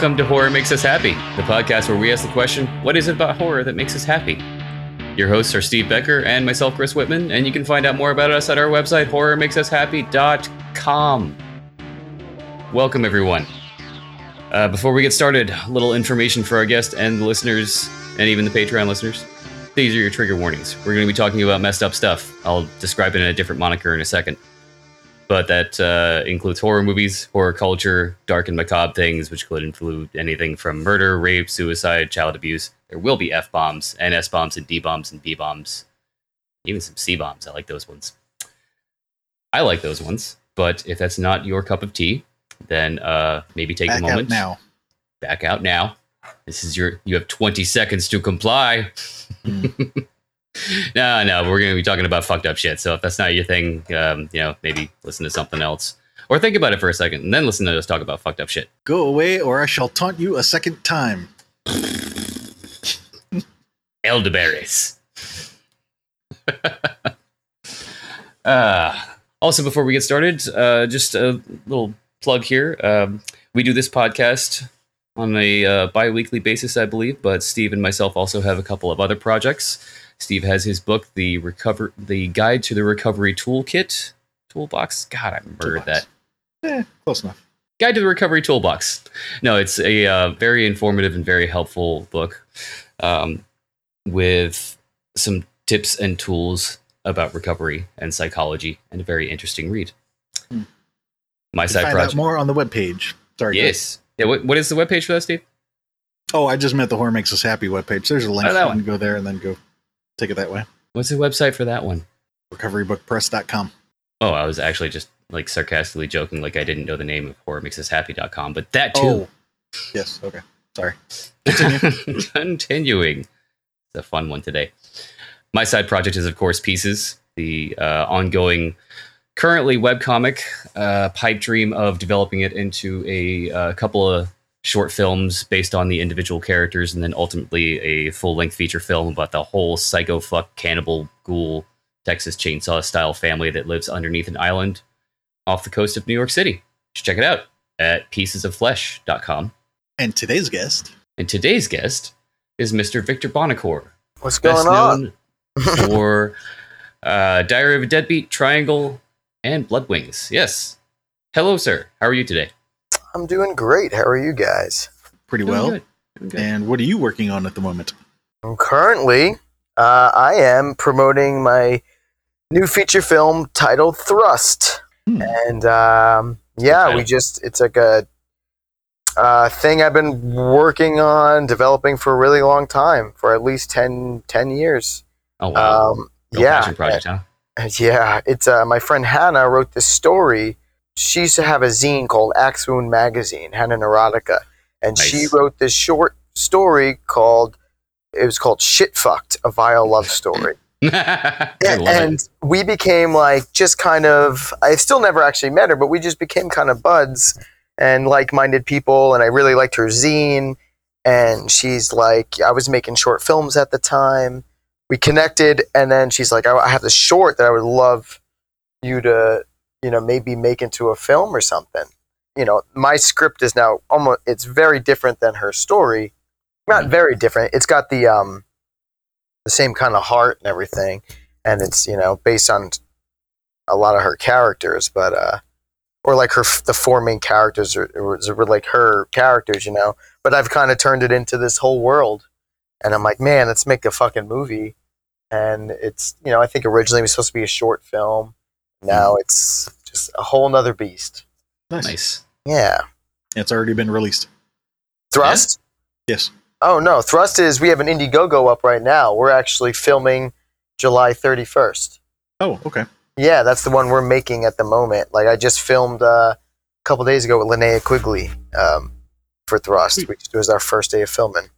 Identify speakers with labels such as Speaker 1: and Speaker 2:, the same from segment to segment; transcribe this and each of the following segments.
Speaker 1: Welcome to Horror Makes Us Happy, the podcast where we ask the question, what is it about horror that makes us happy? Your hosts are Steve Becker and myself, Chris Whitman, and you can find out more about us at our website, horrormakesushappy.com. Welcome, everyone. Uh, before we get started, a little information for our guest and the listeners, and even the Patreon listeners. These are your trigger warnings. We're going to be talking about messed up stuff. I'll describe it in a different moniker in a second. But that uh, includes horror movies, horror culture, dark and macabre things, which could include anything from murder, rape, suicide, child abuse. There will be F bombs, and S bombs, and D bombs, and B bombs. Even some C bombs. I like those ones. I like those ones. But if that's not your cup of tea, then uh, maybe take
Speaker 2: Back
Speaker 1: a moment.
Speaker 2: out now.
Speaker 1: Back out now. This is your. You have 20 seconds to comply. no, no, we're going to be talking about fucked up shit. So if that's not your thing, um, you know, maybe listen to something else, or think about it for a second, and then listen to us talk about fucked up shit.
Speaker 2: Go away, or I shall taunt you a second time.
Speaker 1: elderberries. uh, also, before we get started, uh, just a little plug here. Um, we do this podcast on a uh, bi weekly basis, I believe, but Steve and myself also have a couple of other projects. Steve has his book, The Recover, The Guide to the Recovery Toolkit. Toolbox? God, I murdered
Speaker 2: Toolbox.
Speaker 1: that.
Speaker 2: Eh, close enough.
Speaker 1: Guide to the Recovery Toolbox. No, it's a uh, very informative and very helpful book um, with some tips and tools about recovery and psychology, and a very interesting read.
Speaker 2: Hmm.
Speaker 1: My
Speaker 2: You
Speaker 1: side
Speaker 2: find
Speaker 1: project.
Speaker 2: out more on the webpage. Sorry.
Speaker 1: Yes. Yeah. What, what is the webpage for that, Steve?
Speaker 2: Oh, I just meant the Horror Makes Us Happy webpage. There's a link.
Speaker 1: Oh, that
Speaker 2: you
Speaker 1: one.
Speaker 2: can go there and then go take it that way.
Speaker 1: What's the website for that one?
Speaker 2: Recoverybookpress.com.
Speaker 1: Oh, I was actually just like sarcastically joking, like I didn't know the name of horrormakesushappy.com, but that too.
Speaker 2: Oh, yes. Okay. Sorry. Continue.
Speaker 1: Continuing. It's a fun one today. My side project is, of course, Pieces, the uh, ongoing, currently webcomic uh, pipe dream of developing it into a uh, couple of short films based on the individual characters and then ultimately a full length feature film about the whole psycho fuck cannibal ghoul Texas chainsaw style family that lives underneath an island off the coast of New York City. You check it out at piecesofflesh.com.
Speaker 2: and today's guest.
Speaker 1: And today's guest is Mr. Victor Bonacore,
Speaker 3: What's
Speaker 1: best
Speaker 3: going on?
Speaker 1: known for uh, Diary of a Deadbeat, Triangle, and Blood Wings. Yes. Hello, sir. How are you today?
Speaker 3: I'm doing great. How are you guys?
Speaker 2: Pretty
Speaker 1: Doing
Speaker 2: well.
Speaker 1: good. Doing good.
Speaker 2: And what are you working on at the moment?
Speaker 3: Currently, uh, I am promoting my new feature film titled Thrust,
Speaker 2: Hmm.
Speaker 3: and um, yeah,
Speaker 1: title.
Speaker 3: we just it's like a uh, thing I've been working on developing for a really long time, for at least 10, 10 years.
Speaker 1: oh, wow.
Speaker 3: Um,
Speaker 1: Real
Speaker 3: yeah,
Speaker 1: project, huh?
Speaker 3: Yeah, it's uh, my friend Hannah wrote this story. She used to have a zine called Axe Wound Magazine, Hannah Neurotica, and she wrote this short story called it was called Shit Fucked, a vile love story. And and
Speaker 1: it.
Speaker 3: we became like just kind of I still never actually met her, but we just became kind of buds and like-minded people and I really liked her zine and she's like I was making short films at the time. We connected and then she's like I, I have this short that I would love you to, you know, maybe make into a film or something. You know, my script is now almost it's very different than her story. Not very different. It's got the um the same kind of heart and everything and it's you know based on a lot of her characters but uh or like her the four main characters are, are like her characters you know but i've kind of turned it into this whole world and i'm like man let's make a fucking movie and it's you know i think originally it was supposed to be a short film now it's just a whole nother beast
Speaker 2: Nice.
Speaker 1: Nice.
Speaker 3: yeah
Speaker 2: It's already been released.
Speaker 3: thrust
Speaker 2: Yes.
Speaker 3: oh no thrust is we have an indiegogo up right now we're actually filming july 31st
Speaker 2: Oh, okay.
Speaker 3: Yeah, that's the one we're making at the moment. Like I just filmed uh, a couple days ago with Linnea Quigley um, for Thrust,
Speaker 2: Sweet.
Speaker 3: which was our first day of filming.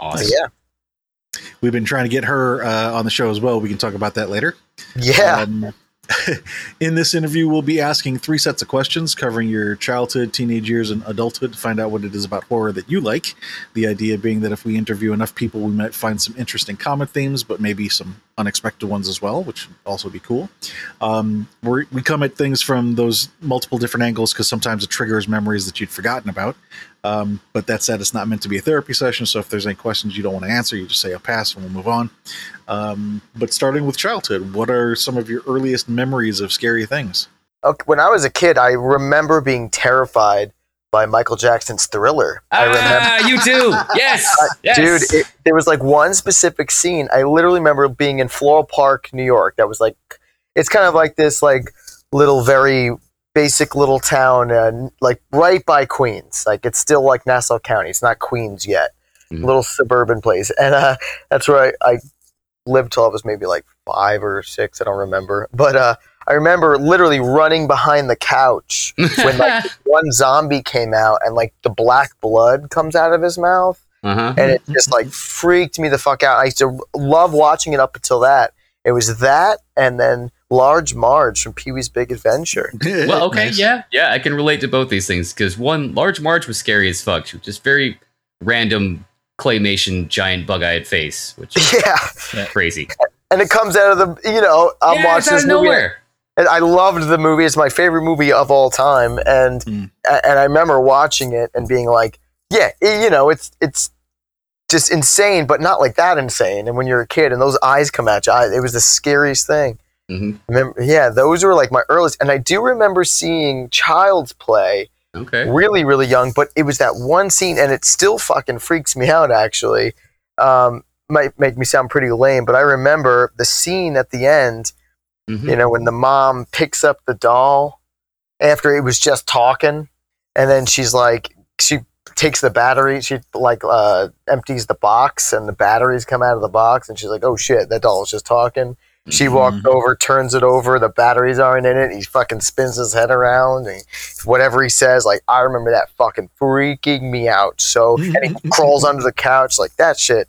Speaker 1: Awesome.
Speaker 3: So, yeah,
Speaker 2: We've been trying to get her uh, on the show as well. We can talk about that later.
Speaker 3: yeah,
Speaker 2: Um, in this interview, we'll be asking three sets of questions covering your childhood, teenage years, and adulthood to find out what it is about horror that you like. The idea being that if we interview enough people, we might find some interesting common themes, but maybe some unexpected ones as well, which would also be cool. Um, we come at things from those multiple different angles because sometimes it triggers memories that you'd forgotten about. Um, but that said, it's not meant to be a therapy session. So if there's any questions you don't want to answer, you just say, I'll pass and we'll move on. Um, but starting with childhood, what are some of your earliest memories of scary things?
Speaker 3: When I was a kid, I remember being terrified by Michael Jackson's Thriller. I remember,
Speaker 1: Ah, you too. Yes, yes.
Speaker 3: dude, it, there was like one specific scene. I literally remember being in Floral Park, New York. That was like, it's kind of like this like little very basic little town, uh, like right by Queens. Like it's still like Nassau County. It's not Queens yet.
Speaker 1: Mhm.
Speaker 3: Little suburban place, and uh, that's where I, I lived till I was maybe like five or six. I don't remember, but uh, I remember literally running behind the couch when like one zombie came out and like the black blood comes out of his mouth
Speaker 1: uh-huh.
Speaker 3: and it just like freaked me the fuck out. I used to love watching it up until that. It was that and then Large Marge from Pee Wee's Big Adventure.
Speaker 1: Well, okay,
Speaker 2: Nice.
Speaker 1: yeah, yeah, I can relate to both these things because one, Large Marge was scary as fuck. She was just very random claymation giant bug-eyed face, which is
Speaker 3: Yeah,
Speaker 1: crazy.
Speaker 3: and it comes out of the you know I'm
Speaker 1: yeah, it's
Speaker 3: watching
Speaker 1: out
Speaker 3: this
Speaker 1: of
Speaker 3: movie.
Speaker 1: nowhere.
Speaker 3: And I loved the movie. It's my favorite movie of all time, and
Speaker 2: Mm.
Speaker 3: and I remember watching it and being like, yeah, you know, it's it's just insane, but not like that insane. And when you're a kid and those eyes come at you, I, it was the scariest thing.
Speaker 1: Mhm.
Speaker 3: Remember, yeah, those were like my earliest, and I do remember seeing Child's Play
Speaker 1: Okay.
Speaker 3: really, really young, but it was that one scene, and it still fucking freaks me out. Actually, um, might make me sound pretty lame, but I remember the scene at the end.
Speaker 1: Mhm.
Speaker 3: You know, when the mom picks up the doll after it was just talking, and then she's like, she takes the battery, she like uh, empties the box, and the batteries come out of the box, and she's like, "Oh shit, that doll was just talking." She walked
Speaker 2: Mhm.
Speaker 3: over, turns it over, the batteries aren't in it. He fucking spins his head around, and whatever he says, like I remember that fucking freaking me out. So, and he crawls under the couch, like that shit,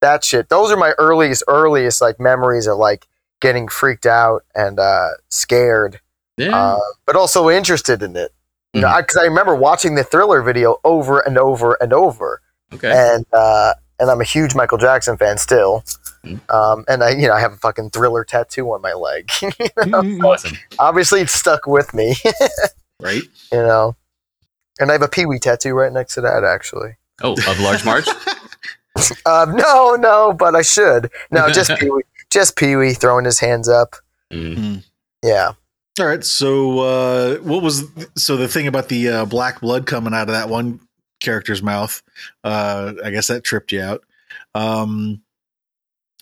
Speaker 3: that shit. Those are my earliest, earliest like memories of like getting freaked out and uh, scared,
Speaker 1: Yeah.
Speaker 3: uh, but also interested in it. You know, because I remember watching the Thriller video over and over and over
Speaker 1: okay.
Speaker 3: and uh, and I'm a huge Michael Jackson fan still.
Speaker 1: Mm.
Speaker 3: Um, and I, you know, I have a fucking Thriller tattoo on my leg.
Speaker 1: awesome.
Speaker 3: Obviously, it's stuck with me.
Speaker 2: right?
Speaker 3: you know, and I have a Pee Wee tattoo right next to that, actually.
Speaker 1: Oh, of Large Marge.
Speaker 3: Um, no, no, but I should. No, just Pee Wee, just Pee Wee throwing his hands up.
Speaker 1: Mm.
Speaker 3: Yeah.
Speaker 2: All right. So, uh, what was so the thing about the uh, black blood coming out of that one character's mouth? Uh, I guess that tripped you out. Um,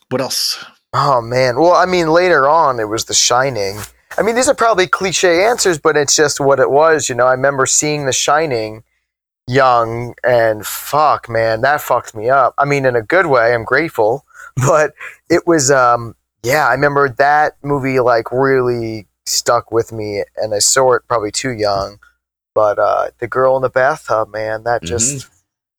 Speaker 2: what else?
Speaker 3: Oh man. Well, I mean, later on, it was The Shining. I mean, these are probably cliche answers, but it's just what it was. You know, I remember seeing The Shining young, and fuck, man, that fucked me up. I mean, in a good way. I'm grateful, but it was, um, yeah, I remember that movie like really stuck with me, and I saw it probably too young. But uh, the girl in the bathtub, man, that just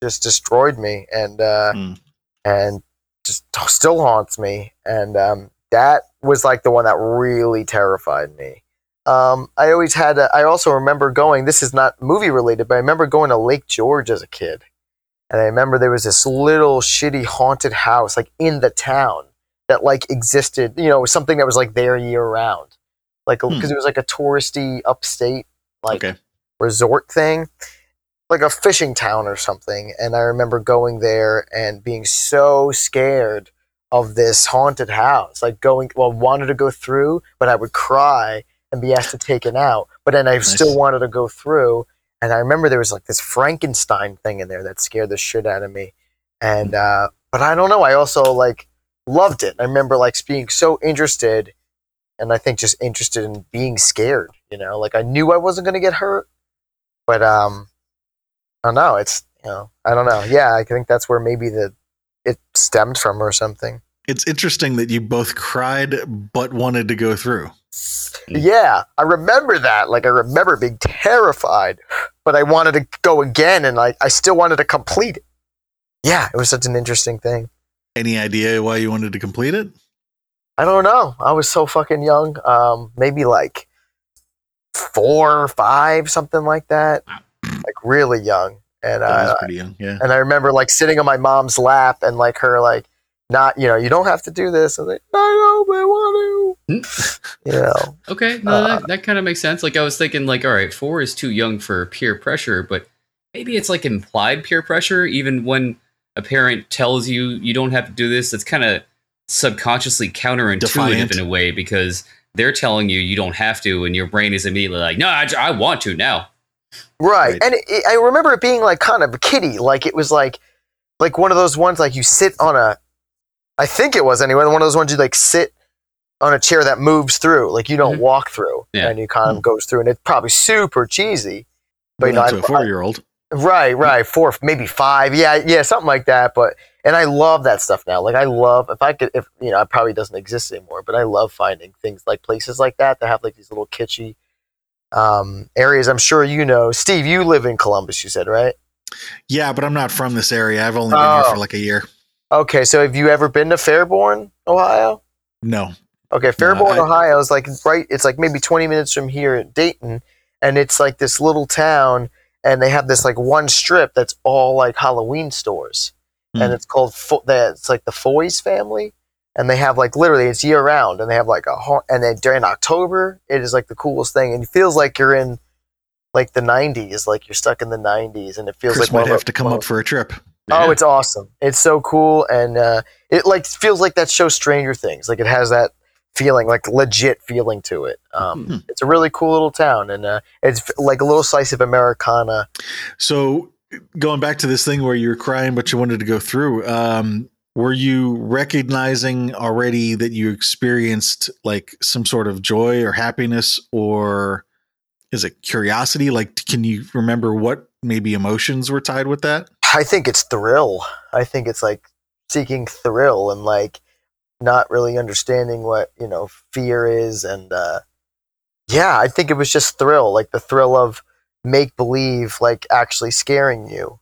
Speaker 3: just destroyed me, and uh,
Speaker 2: Mm.
Speaker 3: and just still haunts me. And um, that was like the one that really terrified me. Um, I always had. A, I also remember going. This is not movie related, but I remember going to Lake George as a kid, and I remember there was this little shitty haunted house like in the town that like existed. You know, something that was like there year round, like because
Speaker 2: Hmm.
Speaker 3: it was like a touristy upstate like
Speaker 2: Okay.
Speaker 3: resort thing, like a fishing town or something. And I remember going there and being so scared of this haunted house, like going, well, wanted to go through, but I would cry and be asked to take it out. But then I still wanted to go through. And I remember there was like this Frankenstein thing in there that scared the shit out of me. And, uh, but I don't know. I also like loved it. I remember like being so interested and I think just interested in being scared, you know, like I knew I wasn't going to get hurt, but, um, I don't know. It's, you know, I don't know. Yeah. I think that's where maybe the, it stemmed from or something.
Speaker 2: It's interesting that you both cried but wanted to go through.
Speaker 3: Yeah, I remember that. Like I remember being terrified, but I wanted to go again, and I, I still wanted to complete it. Yeah, it was such an interesting thing.
Speaker 2: Any idea why you wanted to complete it?
Speaker 3: I don't know. I was so fucking young. Um, maybe like four or five, something like that. Like really young, and
Speaker 2: That
Speaker 3: uh,
Speaker 2: pretty young. Yeah.
Speaker 3: and I remember like sitting on my mom's lap and like her like not you know you don't have to do this. I'm like, I don't want to. you know,
Speaker 1: Okay, no,
Speaker 3: Uh,
Speaker 1: that, that kind of makes sense. Like I was thinking, like, all right, four is too young for peer pressure, but maybe it's like implied peer pressure. Even when a parent tells you you don't have to do this, it's kind of subconsciously counterintuitive
Speaker 2: Defiant.
Speaker 1: in a way because they're telling you you don't have to, and your brain is immediately like, no, I, I want to now.
Speaker 3: right?
Speaker 2: Right.
Speaker 3: And it, it- I remember it being like kind of a kiddie, like it was like like one of those ones like you sit on a. I think it was anyway. One of those ones you like sit on a chair that moves through, like you don't
Speaker 1: Mhm.
Speaker 3: walk through,
Speaker 1: Yeah.
Speaker 3: and you kind of goes through, and it's probably super cheesy. But
Speaker 2: But
Speaker 3: you know,
Speaker 2: to
Speaker 3: I-
Speaker 2: a four year old.
Speaker 3: Right, right. Four, maybe five. Yeah, yeah, something like that. But and I love that stuff now. Like I love if I could if you know, it probably doesn't exist anymore, but I love finding things like places like that that have like these little kitschy um areas. I'm sure you know. Steve, you live in Columbus, you said, right?
Speaker 2: Yeah, but I'm not from this area. I've only been
Speaker 3: Oh.
Speaker 2: here for like a year.
Speaker 3: Okay, so have you ever been to Fairborn, Ohio?
Speaker 2: No.
Speaker 3: Okay, Fairborn,
Speaker 2: I-
Speaker 3: Ohio is like right. It's like maybe 20 minutes from here at Dayton, and it's like this little town, and they have this like one strip that's all like Halloween stores,
Speaker 2: Hmm.
Speaker 3: and it's called Fo- that. It's like the Foy's family, and they have like literally it's year round, and they have like a ha- and then during October it is like the coolest thing, and it feels like you're in like the 90s, like you're stuck in the 90s, and it feels
Speaker 2: Chris
Speaker 3: like
Speaker 2: might have to come up for a trip.
Speaker 3: Oh, it's awesome! It's so cool, and uh, it like feels like that show Stranger Things. Like it has that feeling, like legit feeling to it. Um,
Speaker 2: Hmm.
Speaker 3: It's a really cool little town, and uh, it's like a little slice of Americana.
Speaker 2: So going back to this thing where you were crying, but you wanted to go through, um, were you recognizing already that you experienced like some sort of joy or happiness or is it curiosity? Like, can you remember what maybe emotions were tied with that?
Speaker 3: I think it's thrill. I think it's like seeking thrill and like not really understanding what you know fear is, and uh, yeah, I think it was just thrill, like the thrill of make believe, like actually scaring you.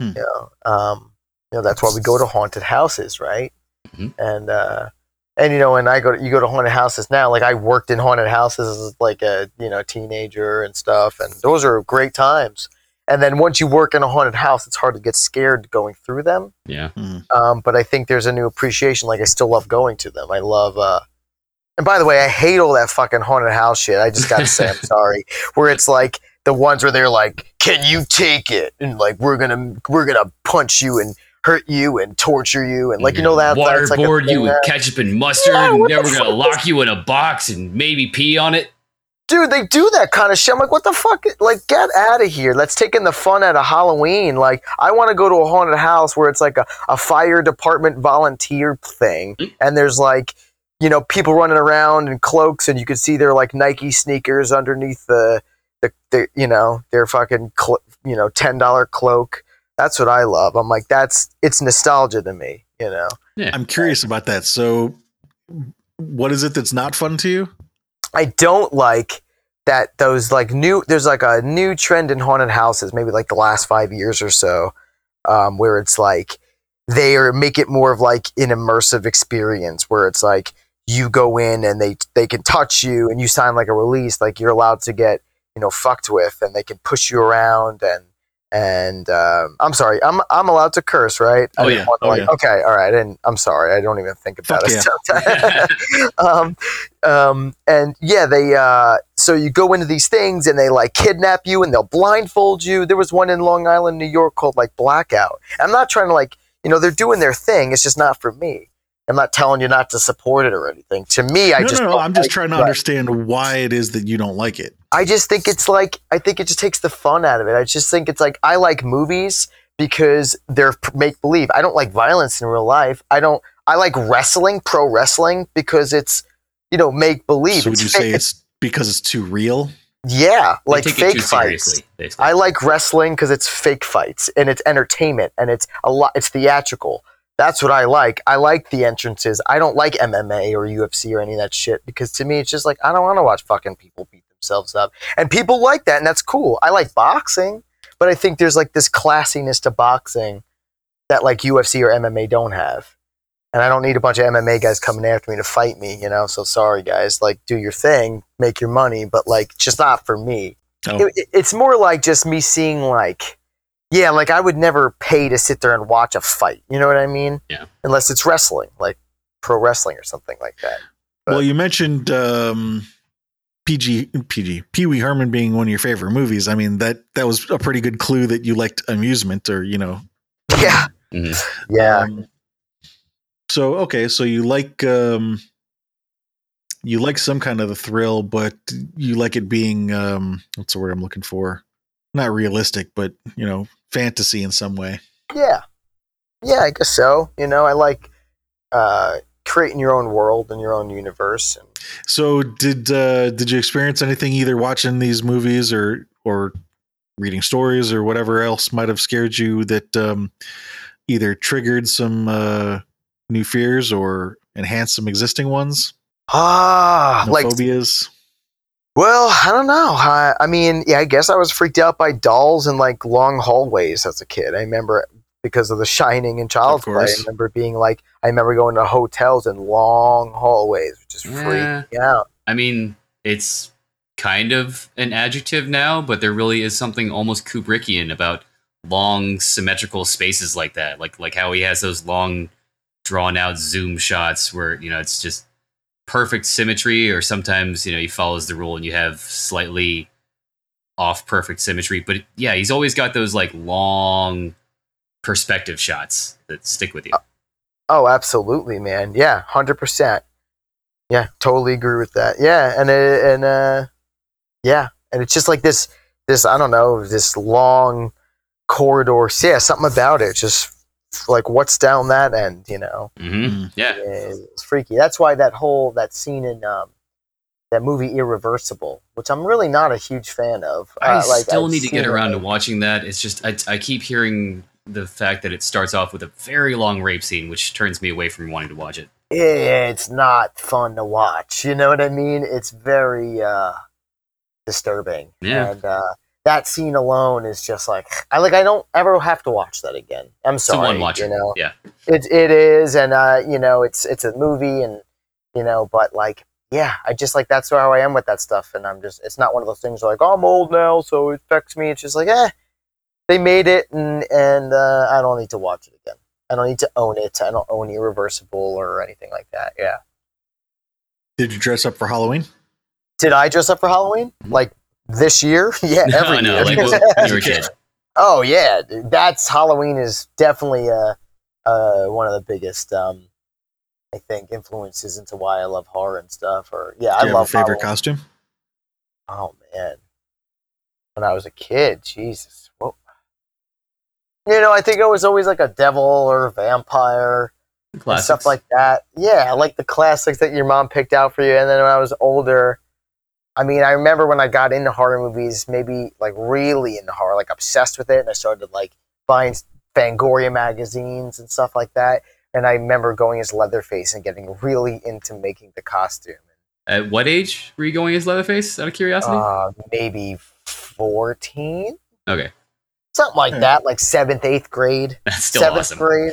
Speaker 2: Hmm.
Speaker 3: You know, um, you know that's why we go to haunted houses, right?
Speaker 1: Mhm.
Speaker 3: And uh, and you know, when I go, to, you go to haunted houses now. Like I worked in haunted houses as like a you know teenager and stuff, and those are great times. And then once you work in a haunted house, it's hard to get scared going through them.
Speaker 1: Yeah.
Speaker 3: Um, but I think there's a new appreciation. Like I still love going to them. I love. Uh, and by the way, I hate all that fucking haunted house shit. I just gotta say, I'm sorry. Where it's like the ones where they're like, "Can you take it?" and like we're gonna we're gonna punch you and hurt you and torture you and like you know that that's like
Speaker 1: waterboard you with ketchup and mustard,
Speaker 3: Yeah,
Speaker 1: and
Speaker 3: what
Speaker 1: then we're gonna lock you in a box and maybe pee on it.
Speaker 3: Dude, they do that kind of shit. I'm like, what the fuck? Like, get out of here. That's taking the fun out of Halloween. Like, I want to go to a haunted house where it's like a, a fire department volunteer thing, hmm? and there's like, you know, people running around in cloaks, and you can see their like Nike sneakers underneath the, the, the you know, their fucking, cl- you know, ten dollar cloak. That's what I love. I'm like, that's it's nostalgia to me. You know. Yeah.
Speaker 2: I'm curious about that. So, what is it that's not fun to you?
Speaker 3: I don't like that those like new there's like a new trend in haunted houses, maybe like the last five years or so, um, where it's like they are make it more of like an immersive experience where it's like you go in and they they can touch you and you sign like a release, like you're allowed to get, you know, fucked with and they can push you around and and um, I'm sorry, I'm I'm allowed to curse, right? I
Speaker 1: Oh, yeah.
Speaker 3: want
Speaker 2: Oh,
Speaker 3: like,
Speaker 2: yeah.
Speaker 3: Okay, all right. And I'm sorry, I don't even think about
Speaker 2: Fuck
Speaker 3: it. um, um, and yeah, they uh, so you go into these things and they like kidnap you and they'll blindfold you. There was one in Long Island, New York called like Blackout. I'm not trying to like you know they're doing their thing. It's just not for me. I'm not telling you not to support it or anything. To me, I
Speaker 2: no,
Speaker 3: just
Speaker 2: no, no. I'm just
Speaker 3: like-
Speaker 2: trying to
Speaker 3: right.
Speaker 2: understand why it is that you don't like it.
Speaker 3: I just think it's like I think it just takes the fun out of it. I just think it's like I like movies because they're make believe. I don't like violence in real life. I don't. I like wrestling, pro wrestling, because it's you know make believe.
Speaker 2: So, would you
Speaker 3: fake-
Speaker 2: say it's because it's too real?
Speaker 3: yeah, like fake fights. I like wrestling because it's fake fights and it's entertainment and it's a lot. It's theatrical. That's what I like. I like the entrances. I don't like MMA or UFC or any of that shit because to me it's just like I don't want to watch fucking people beat themselves up. And people like that and that's cool. I like boxing, but I think there's like this classiness to boxing that like UFC or MMA don't have. And I don't need a bunch of MMA guys coming after me to fight me, you know. So sorry guys, like do your thing, make your money, but like just not for me
Speaker 2: Oh,
Speaker 3: it, it- it's more like just me seeing like yeah, like I would never pay to sit there and watch a fight. You know what I mean?
Speaker 1: Yeah.
Speaker 3: Unless it's wrestling, like pro wrestling or something like that. But-
Speaker 2: well, you mentioned um, PG PG Pee Wee Herman being one of your favorite movies. I mean that that was a pretty good clue that you liked amusement, or you know.
Speaker 3: Yeah.
Speaker 1: Mhm.
Speaker 3: Yeah.
Speaker 2: Um, so okay, so you like um, you like some kind of a thrill, but you like it being um, what's the word I'm looking for? Not realistic, but you know, fantasy in some way.
Speaker 3: Yeah. Yeah, I guess so. You know, I like uh, creating your own world and your own universe. And
Speaker 2: So did uh, did you experience anything either watching these movies or or reading stories or whatever else might have scared you that um, either triggered some uh, new fears or enhanced some existing ones?
Speaker 3: ah,
Speaker 2: No
Speaker 3: like
Speaker 2: phobias.
Speaker 3: Well, I don't know. I, I mean, yeah, I guess I was freaked out by dolls and like long hallways as a kid. I remember because of The Shining and Child's Play. I remember being like, I remember going to hotels and long hallways, which just
Speaker 1: Yeah.
Speaker 3: freaked me out.
Speaker 1: I mean, it's kind of an adjective now, but there really is something almost Kubrickian about long symmetrical spaces like that. Like like how he has those long drawn out zoom shots where, you know, it's just perfect symmetry or sometimes, you know, he follows the rule and you have slightly off perfect symmetry, but yeah, he's always got those like long perspective shots that stick with you.
Speaker 3: Oh, absolutely, man. Yeah, hundred percent. Yeah, totally agree with that. Yeah, and it, and uh, yeah, and it's just like this, this I don't know, this long corridor. Yeah, something about it. Just like what's down that end, you know.
Speaker 1: hmm Yeah.
Speaker 3: It's freaky. That's why that whole that scene in um, that movie Irreversible, which I'm really not a huge fan of.
Speaker 1: I
Speaker 3: uh, like,
Speaker 1: still
Speaker 3: I've
Speaker 1: need to get
Speaker 3: seen it,
Speaker 1: around to watching that. It's just I, I keep hearing the fact that it starts off with a very long rape scene, which turns me away from wanting to watch it.
Speaker 3: Yeah, it's not fun to watch. You know what I mean? It's very uh, disturbing.
Speaker 1: Yeah.
Speaker 3: And uh, that scene alone is just like I like. I don't ever have to watch that again. I'm sorry.
Speaker 1: Someone watch
Speaker 3: you
Speaker 1: it.
Speaker 3: know,
Speaker 1: Yeah.
Speaker 3: it it is, and uh, you know, it's it's a movie, and you know, but like. Yeah, I just like that's how I am with that stuff, and I'm just it's not one of those things like oh, I'm old now, so it affects me. It's just like eh, they made it, and and uh, I don't need to watch it again. I don't need to own it. I don't own Irreversible or anything like that. Yeah.
Speaker 2: Did you dress up for Halloween?
Speaker 3: Did I dress up for Halloween? Like this year? Yeah,
Speaker 1: No,
Speaker 3: every
Speaker 1: no,
Speaker 3: year.
Speaker 1: like when you were a kid.
Speaker 3: oh yeah, that's Halloween is definitely uh, uh, one of the biggest um, I think influences into why I love horror and stuff. Or yeah,
Speaker 2: Do
Speaker 3: I love
Speaker 2: a favorite
Speaker 3: Halloween.
Speaker 2: costume?
Speaker 3: Oh man, when I was a kid, Jesus, what? You know, I think I was always like a devil or a vampire. and stuff like that. Yeah, I like the classics that your mom picked out for you. And then when I was older, I mean, I remember when I got into horror movies, maybe like really into horror, like obsessed with it, and I started like buying Fangoria magazines and stuff like that. And I remember going as Leatherface and getting really into making the costume.
Speaker 1: At what age were you going as Leatherface? Out of curiosity.
Speaker 3: Uh, maybe fourteen,
Speaker 1: okay,
Speaker 3: something like that, like seventh, eighth grade.
Speaker 1: that's still
Speaker 3: seventh
Speaker 1: awesome.
Speaker 3: grade.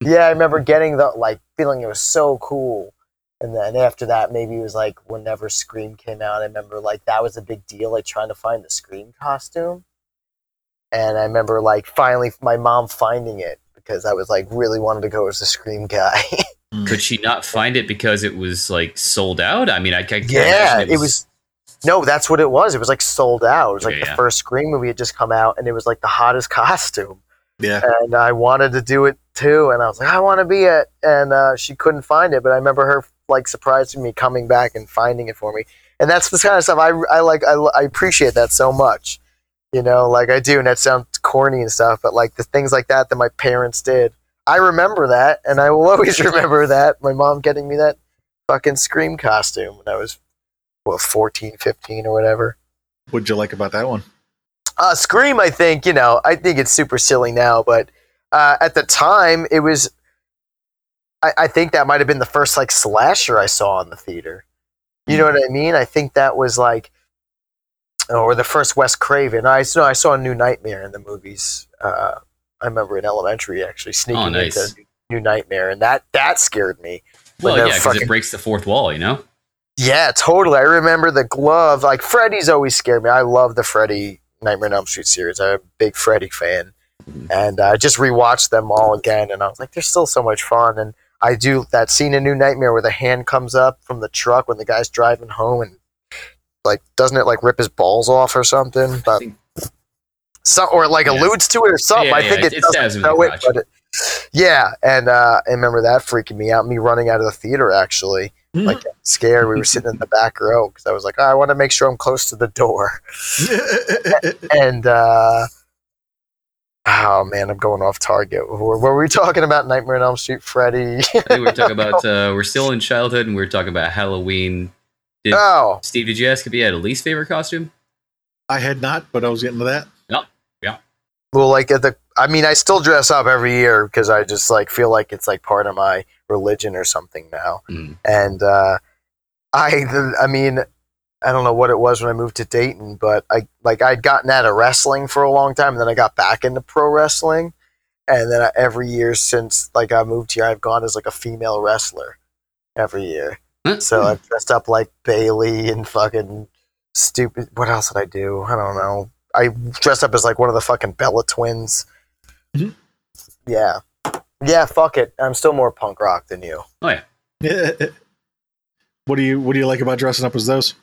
Speaker 3: Yeah, I remember getting the like feeling it was so cool. And then after that, maybe it was like whenever Scream came out. I remember like that was a big deal, like trying to find the Scream costume. And I remember like finally my mom finding it because I was like really wanted to go as the Scream guy.
Speaker 1: Could she not find it because it was like sold out? I mean, I, I can't
Speaker 3: yeah,
Speaker 1: imagine
Speaker 3: it was. No, that's what it was. It was like sold out. It was like
Speaker 1: Okay,
Speaker 3: the
Speaker 1: yeah.
Speaker 3: first Scream movie had just come out, and it was like the hottest costume.
Speaker 2: Yeah.
Speaker 3: and I wanted to do it too. And I was like, I want to be it. And uh, she couldn't find it, but I remember her like surprising me, coming back and finding it for me. And that's the kind of stuff I, I like. I, I appreciate that so much, you know, like I do. And that sounds corny and stuff, but like the things like that that my parents did, I remember that, and I will always remember that. My mom getting me that fucking scream costume when I was what 14, 15 or whatever.
Speaker 2: What'd you like about that one?
Speaker 3: Uh, Scream, I think, you know, I think it's super silly now, but uh, at the time, it was. I, I think that might have been the first like slasher I saw in the theater. You know what I mean? I think that was like, or the first Wes Craven. I saw I saw a New Nightmare in the movies. Uh, I remember in elementary actually sneaking
Speaker 1: Oh, nice.
Speaker 3: into New Nightmare, and that that scared me.
Speaker 1: well, yeah, because it breaks the fourth wall. You know.
Speaker 3: Yeah, totally. I remember the glove. Like Freddy's always scared me. I love the Freddy Nightmare on Elm Street series. I'm a big Freddy fan. and uh, I just rewatched them all again, and I was like, they're still so much fun. And I do that scene in New Nightmare where the hand comes up from the truck when the guy's driving home, and like doesn't it like rip his balls off or something? But
Speaker 1: think-
Speaker 3: some or like
Speaker 1: Yeah.
Speaker 3: alludes to it or something.
Speaker 1: Yeah,
Speaker 3: I
Speaker 1: yeah,
Speaker 3: think
Speaker 1: it-
Speaker 3: it, doesn't know it, but it, yeah. And uh, I remember that freaking me out. Me running out of the theater actually, like scared. We were sitting in the back row because I was like, "Oh, I want to make sure I'm close to the door. And uh, oh man, I'm going off target. What were, were we talking about? Nightmare on Elm Street, Freddy.
Speaker 1: I think we were talking about uh, we're still in childhood and we were talking about Halloween. Did,
Speaker 3: oh,
Speaker 1: Steve, did you ask if you had a least favorite costume?
Speaker 2: I had not, but I was getting to that. Yep. Yeah.
Speaker 3: Well, like at the. I mean, I still dress up every year because I just like feel like it's like part of my religion or something now.
Speaker 1: Mm.
Speaker 3: And uh, I, I mean, I don't know what it was when I moved to Dayton, but I like I'd gotten out of wrestling for a long time, and then I got back into pro wrestling, and then I, every year since like I moved here, I've gone as like a female wrestler every year.
Speaker 1: Huh?
Speaker 3: So I've dressed up like Bayley and fucking stupid. What else did I do? I don't know. I dressed up as like one of the fucking Bella twins.
Speaker 2: Mhm.
Speaker 3: Yeah, yeah. Fuck it. I'm still more punk rock than you.
Speaker 1: oh yeah,
Speaker 2: what do you What do you like about dressing up as those?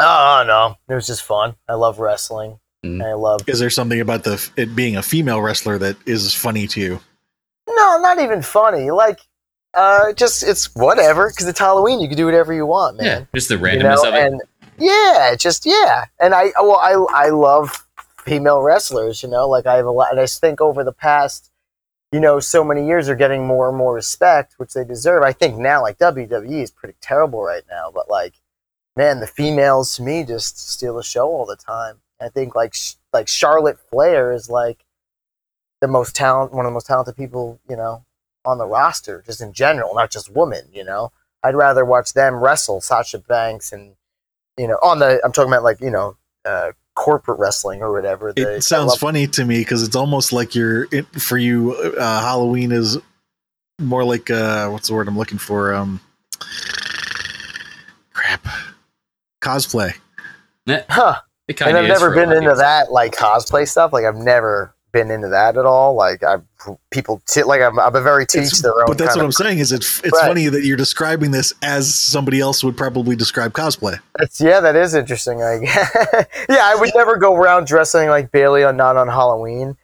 Speaker 3: Oh no, it was just fun. I love wrestling.
Speaker 1: Mhm.
Speaker 3: I love.
Speaker 2: Is there something about the it being a female wrestler that is funny to you?
Speaker 3: No, not even funny. Like, uh, just it's whatever because it's Halloween. You can do whatever you want, man.
Speaker 1: yeah, just the
Speaker 3: you
Speaker 1: randomness
Speaker 3: know,
Speaker 1: of it.
Speaker 3: and yeah, just yeah. And I well, I I love female wrestlers. You know, like I have a lot, and I think over the past, you know, so many years, they're getting more and more respect, which they deserve. I think now, like WWE is pretty terrible right now, but like, man, the females to me just steal the show all the time. I think like sh- like Charlotte Flair is like the most talent, one of the most talented people, you know, on the roster, just in general, not just women. You know, I'd rather watch them wrestle Sasha Banks and you know on the I'm talking about like you know uh, corporate wrestling or whatever.
Speaker 2: It sounds funny to me because it's almost like you're it, for you. Uh, Halloween is more like uh, what's the word I'm looking for? Um, cosplay.
Speaker 3: Huh.
Speaker 1: It
Speaker 3: And I've never been into that like cosplay stuff. Like I've never been into that at all. Like I people t- like I'm, I'm a very teach
Speaker 2: It's-
Speaker 3: their own.
Speaker 2: But that's
Speaker 3: kind
Speaker 2: what I'm saying. Is it? It's
Speaker 3: Right.
Speaker 2: funny that you're describing this as somebody else would probably describe cosplay.
Speaker 3: It's, yeah, that is interesting. Like, yeah, I would never go around dressing like Bayley on not on Halloween.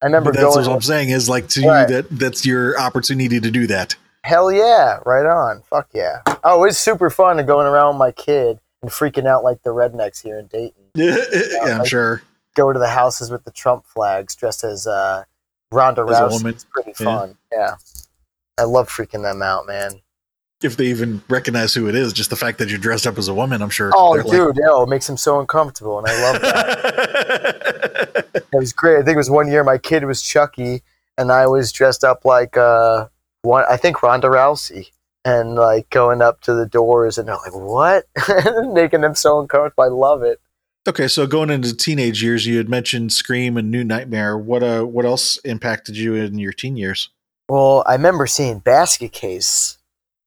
Speaker 3: I remember
Speaker 2: But that's
Speaker 3: going.
Speaker 2: what I'm saying. Is like to
Speaker 3: Right.
Speaker 2: you that that's your opportunity to do that.
Speaker 3: Hell yeah, right on. Fuck yeah. Oh, it's super fun to going around with my kid and freaking out like the rednecks here in Dayton.
Speaker 2: yeah, I'm sure.
Speaker 3: Go to the houses with the Trump flags dressed as uh, Ronda
Speaker 2: As
Speaker 3: Rousey. It's pretty
Speaker 2: Yeah.
Speaker 3: fun. Yeah. I love freaking them out, man.
Speaker 2: If they even recognize who it is, just the fact that you're dressed up as a woman, I'm sure.
Speaker 3: Oh,
Speaker 2: they're like,
Speaker 3: dude, no, it makes them so uncomfortable, and I love that. it was great. I think it was one year my kid was Chucky, and I was dressed up like uh, one. I think Ronda Rousey, and like going up to the doors, and they're like, "What?" Making them so uncomfortable. I love it.
Speaker 2: Okay, so going into teenage years, you had mentioned Scream and New Nightmare. What uh, what else impacted you in your teen years?
Speaker 3: Well, I remember seeing Basket Case,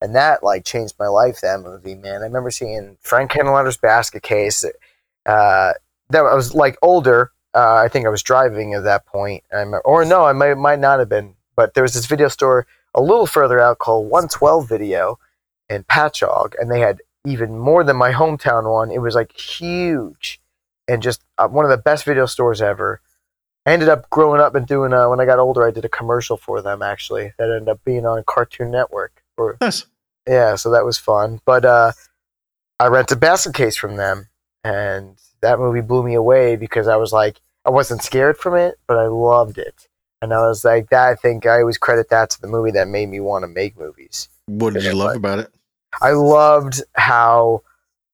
Speaker 3: and that like changed my life. That movie, man. I remember seeing Frank Henenlotter's Basket Case. Uh, that I was like older. Uh, I think I was driving at that point. I remember, or no, I might might not have been. But there was this video store a little further out called 112 Video in Patchogue, and they had even more than my hometown one. It was like huge, and just uh, one of the best video stores ever. I ended up growing up and doing uh, when I got older. I did a commercial for them actually that ended up being on Cartoon Network. Or
Speaker 2: Nice.
Speaker 3: yeah, so that was fun. But uh, I rented Basket Case from them, and that movie blew me away because I was like, I wasn't scared from it, but I loved it, and I was like, that. I think I always credit that to the movie that made me want to make movies.
Speaker 2: What did you love
Speaker 3: like-
Speaker 2: about it?
Speaker 3: I loved how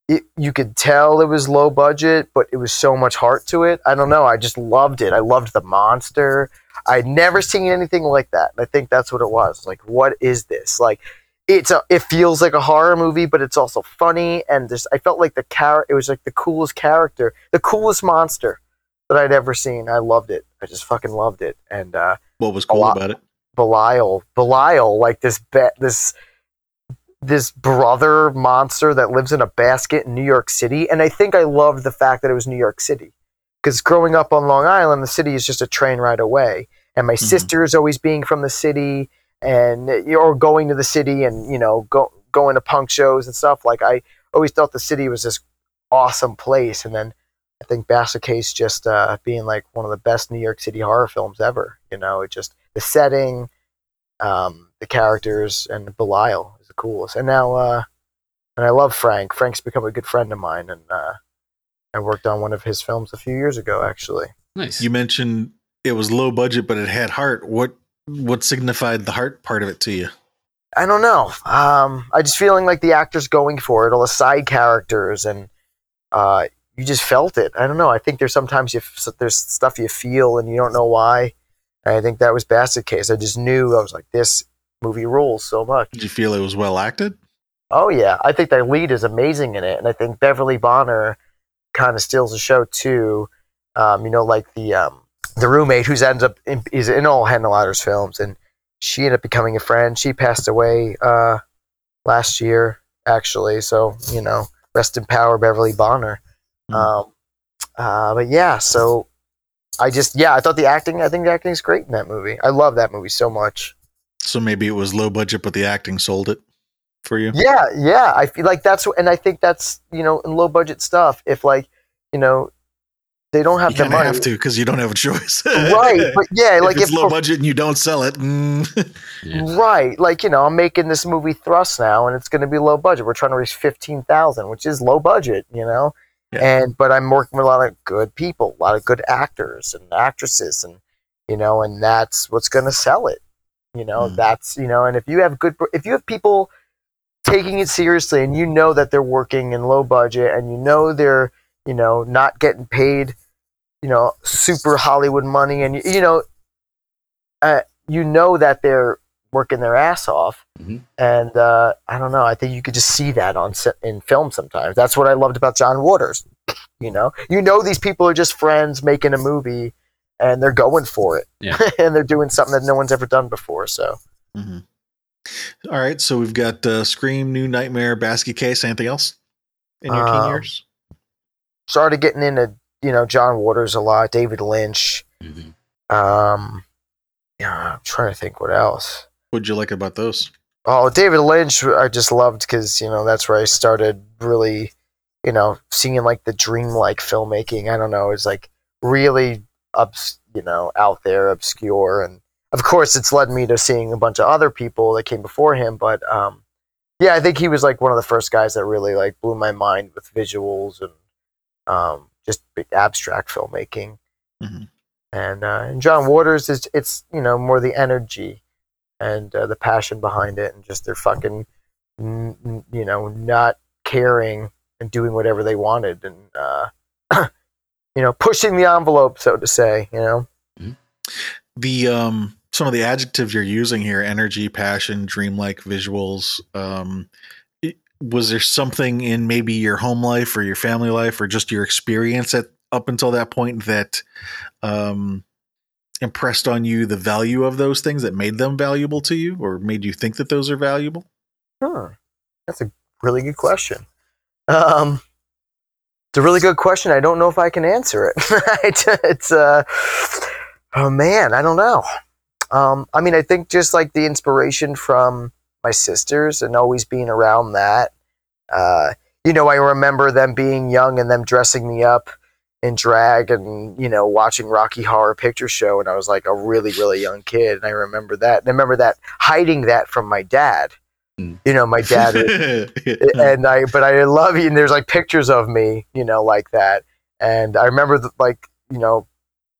Speaker 3: it, you could tell it was low budget, but it was so much heart to it. I don't know. I just loved it. I loved the monster. I'd never seen anything like that. I think that's what it was. Like, what is this? Like, it's a. It feels like a horror movie, but it's also funny. And just, I felt like the char. It was like the coolest character, the coolest monster that I'd ever seen. I loved it. I just fucking loved it. And uh,
Speaker 2: What was cool
Speaker 3: lot.
Speaker 2: about it?
Speaker 3: Belial, Belial, like this ba- this this brother monster that lives in a basket in New York City, and I think I loved the fact that it was New York City because growing up on Long Island, the city is just a train ride away, and my
Speaker 2: Mhm.
Speaker 3: is always being from the city and or going to the city and you know go going to punk shows and stuff like i always thought the city was this awesome place and then i think basket case just uh, being like one of the best new york city horror films ever you know it just the setting um, the characters and belial is the coolest and now uh, and i love frank frank's become a good friend of mine and uh, i worked on one of his films a few years ago actually
Speaker 1: Nice.
Speaker 2: You mentioned it was low budget, but it had heart. What what signified the heart part of it to you?
Speaker 3: I don't know. Um, I just feeling like the actors going for it, all the side characters, and uh, you just felt it. I don't know. I think there's sometimes you there's stuff you feel and you don't know why. And I think that was Basket Case. I just knew I was like, this movie rules so much.
Speaker 2: Did you feel it was well acted?
Speaker 3: Oh yeah, I think that lead is amazing in it, and I think Beverly Bonner kind of steals the show too. Um, you know, like the um, the roommate who's ends up in, is in all Henenlotter's films, and she ended up becoming a friend. She passed away uh, last year, actually. So you know, rest in power, Beverly Bonner.
Speaker 2: Mm.
Speaker 3: Um, uh, but yeah, so I just yeah, I thought the acting. I think the acting is great in that movie. I love that movie so much.
Speaker 2: So maybe it was low budget, but the acting sold it for you.
Speaker 3: Yeah, yeah. I feel like that's, and I think that's you know in low budget stuff. If like you know they don't have
Speaker 2: You
Speaker 3: the money,
Speaker 2: have to because you don't have a choice.
Speaker 3: right? But yeah, like
Speaker 2: if it's
Speaker 3: if,
Speaker 2: low budget and you don't sell it, mm,
Speaker 1: Yeah.
Speaker 3: right, like you know, I'm making this movie Thrust now, and it's going to be low budget. We're trying to raise fifteen thousand, which is low budget, you know.
Speaker 2: Yeah.
Speaker 3: And but I'm working with a lot of good people, a lot of good actors and actresses, and you know, and that's what's going to sell it. You know,
Speaker 2: Hmm.
Speaker 3: that's you know, and if you have good, if you have people taking it seriously, and you know that they're working in low budget, and you know they're you know not getting paid, you know, super Hollywood money, and you, you know, uh, you know that they're working their ass off,
Speaker 1: Mhm.
Speaker 3: and uh, I don't know. I think you could just see that on set, in film sometimes. That's what I loved about John Waters. You know, you know these people are just friends making a movie, and they're going for it,
Speaker 1: Yeah.
Speaker 3: and they're doing something that no one's ever done before. So
Speaker 2: mhm. All right, so we've got uh, Scream, New Nightmare, Basket Case. Anything else in your teen
Speaker 3: Um,
Speaker 2: years?
Speaker 3: started getting into you know John Waters a lot, David Lynch.
Speaker 1: Mhm.
Speaker 3: Um, yeah, I'm trying to think what else.
Speaker 2: What'd you like about those?
Speaker 3: Oh, David Lynch, I just loved because you know that's where I started really, you know, seeing like the dreamlike filmmaking. I don't know, it's like really up, you know, out there, obscure, and of course, it's led me to seeing a bunch of other people that came before him. But um, yeah, I think he was like one of the first guys that really like blew my mind with visuals and um, just big abstract filmmaking.
Speaker 2: Mhm.
Speaker 3: And uh, and John Waters is it's you know more the energy and uh, the passion behind it, and just their fucking, you know, not caring and doing whatever they wanted, and uh, you know, pushing the envelope, so to say. You know,
Speaker 2: The um, some of the adjectives you're using here: energy, passion, dreamlike visuals. Um, was there something in maybe your home life or your family life or just your experience at up until that point that um, impressed on you the value of those things that made them valuable to you or made you think that those are valuable?
Speaker 3: Hmm. That's a really good question. Um, it's a really good question. I don't know if I can answer it. it's uh, oh man, I don't know. Um, I mean, I think just like the inspiration from my sisters and always being around that. Uh, you know, I remember them being young and them dressing me up in drag and you know watching Rocky Horror Picture Show and I was like a really really young kid, and I remember that. And I remember that hiding that from my dad.
Speaker 1: Mm.
Speaker 3: You know, my dad and I, but I love you. And there's like pictures of me, you know, like that. And I remember, th- like, you know,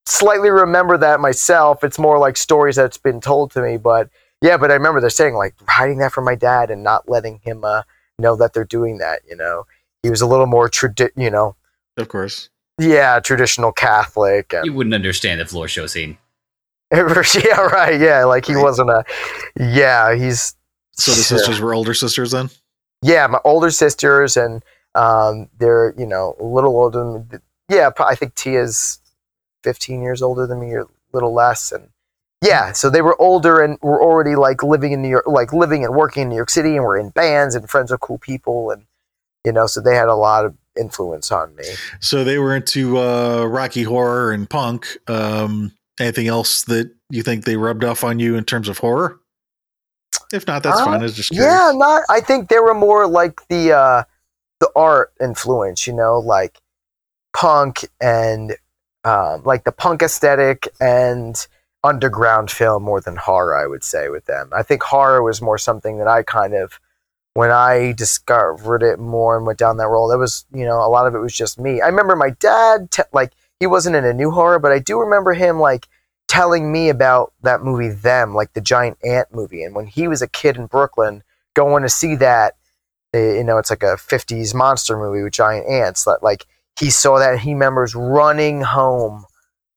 Speaker 3: slightly remember that myself. It's more like stories that's been told to me. But yeah, but I remember they're saying like hiding that from my dad and not letting him uh, know that they're doing that. You know, he was a little more tradi- you know,
Speaker 2: of course.
Speaker 3: Yeah, traditional Catholic. And
Speaker 1: You wouldn't understand the floor show scene.
Speaker 3: yeah, right. Yeah, like he wasn't a. Yeah, he's
Speaker 2: So the
Speaker 3: Yeah.
Speaker 2: sisters were older sisters then?
Speaker 3: yeah, my older sisters, and um, they're you know a little older than me. Yeah, I think Tia's fifteen years older than me, or a little less, and yeah, so they were older and were already like living in New York, like living and working in New York City, and were in bands and friends with cool people, and you know, so they had a lot of influence on me.
Speaker 2: So they were into uh, Rocky Horror and punk. Um, anything else that you think they rubbed off on you in terms of horror? If not, that's
Speaker 3: Uh,
Speaker 2: fine. It's just curious.
Speaker 3: Yeah, not. I think they were more like the uh, the art influence. You know, like punk and um, like the punk aesthetic and underground film more than horror. I would say with them. I think horror was more something that I kind of when I discovered it more and went down that road. That was you know a lot of it was just me. I remember my dad te- like he wasn't in a new horror, but I do remember him like telling me about that movie them like the giant ant movie and when he was a kid in brooklyn going to see that eh, you know it's like a 50s monster movie with giant ants that like he saw that he remembers running home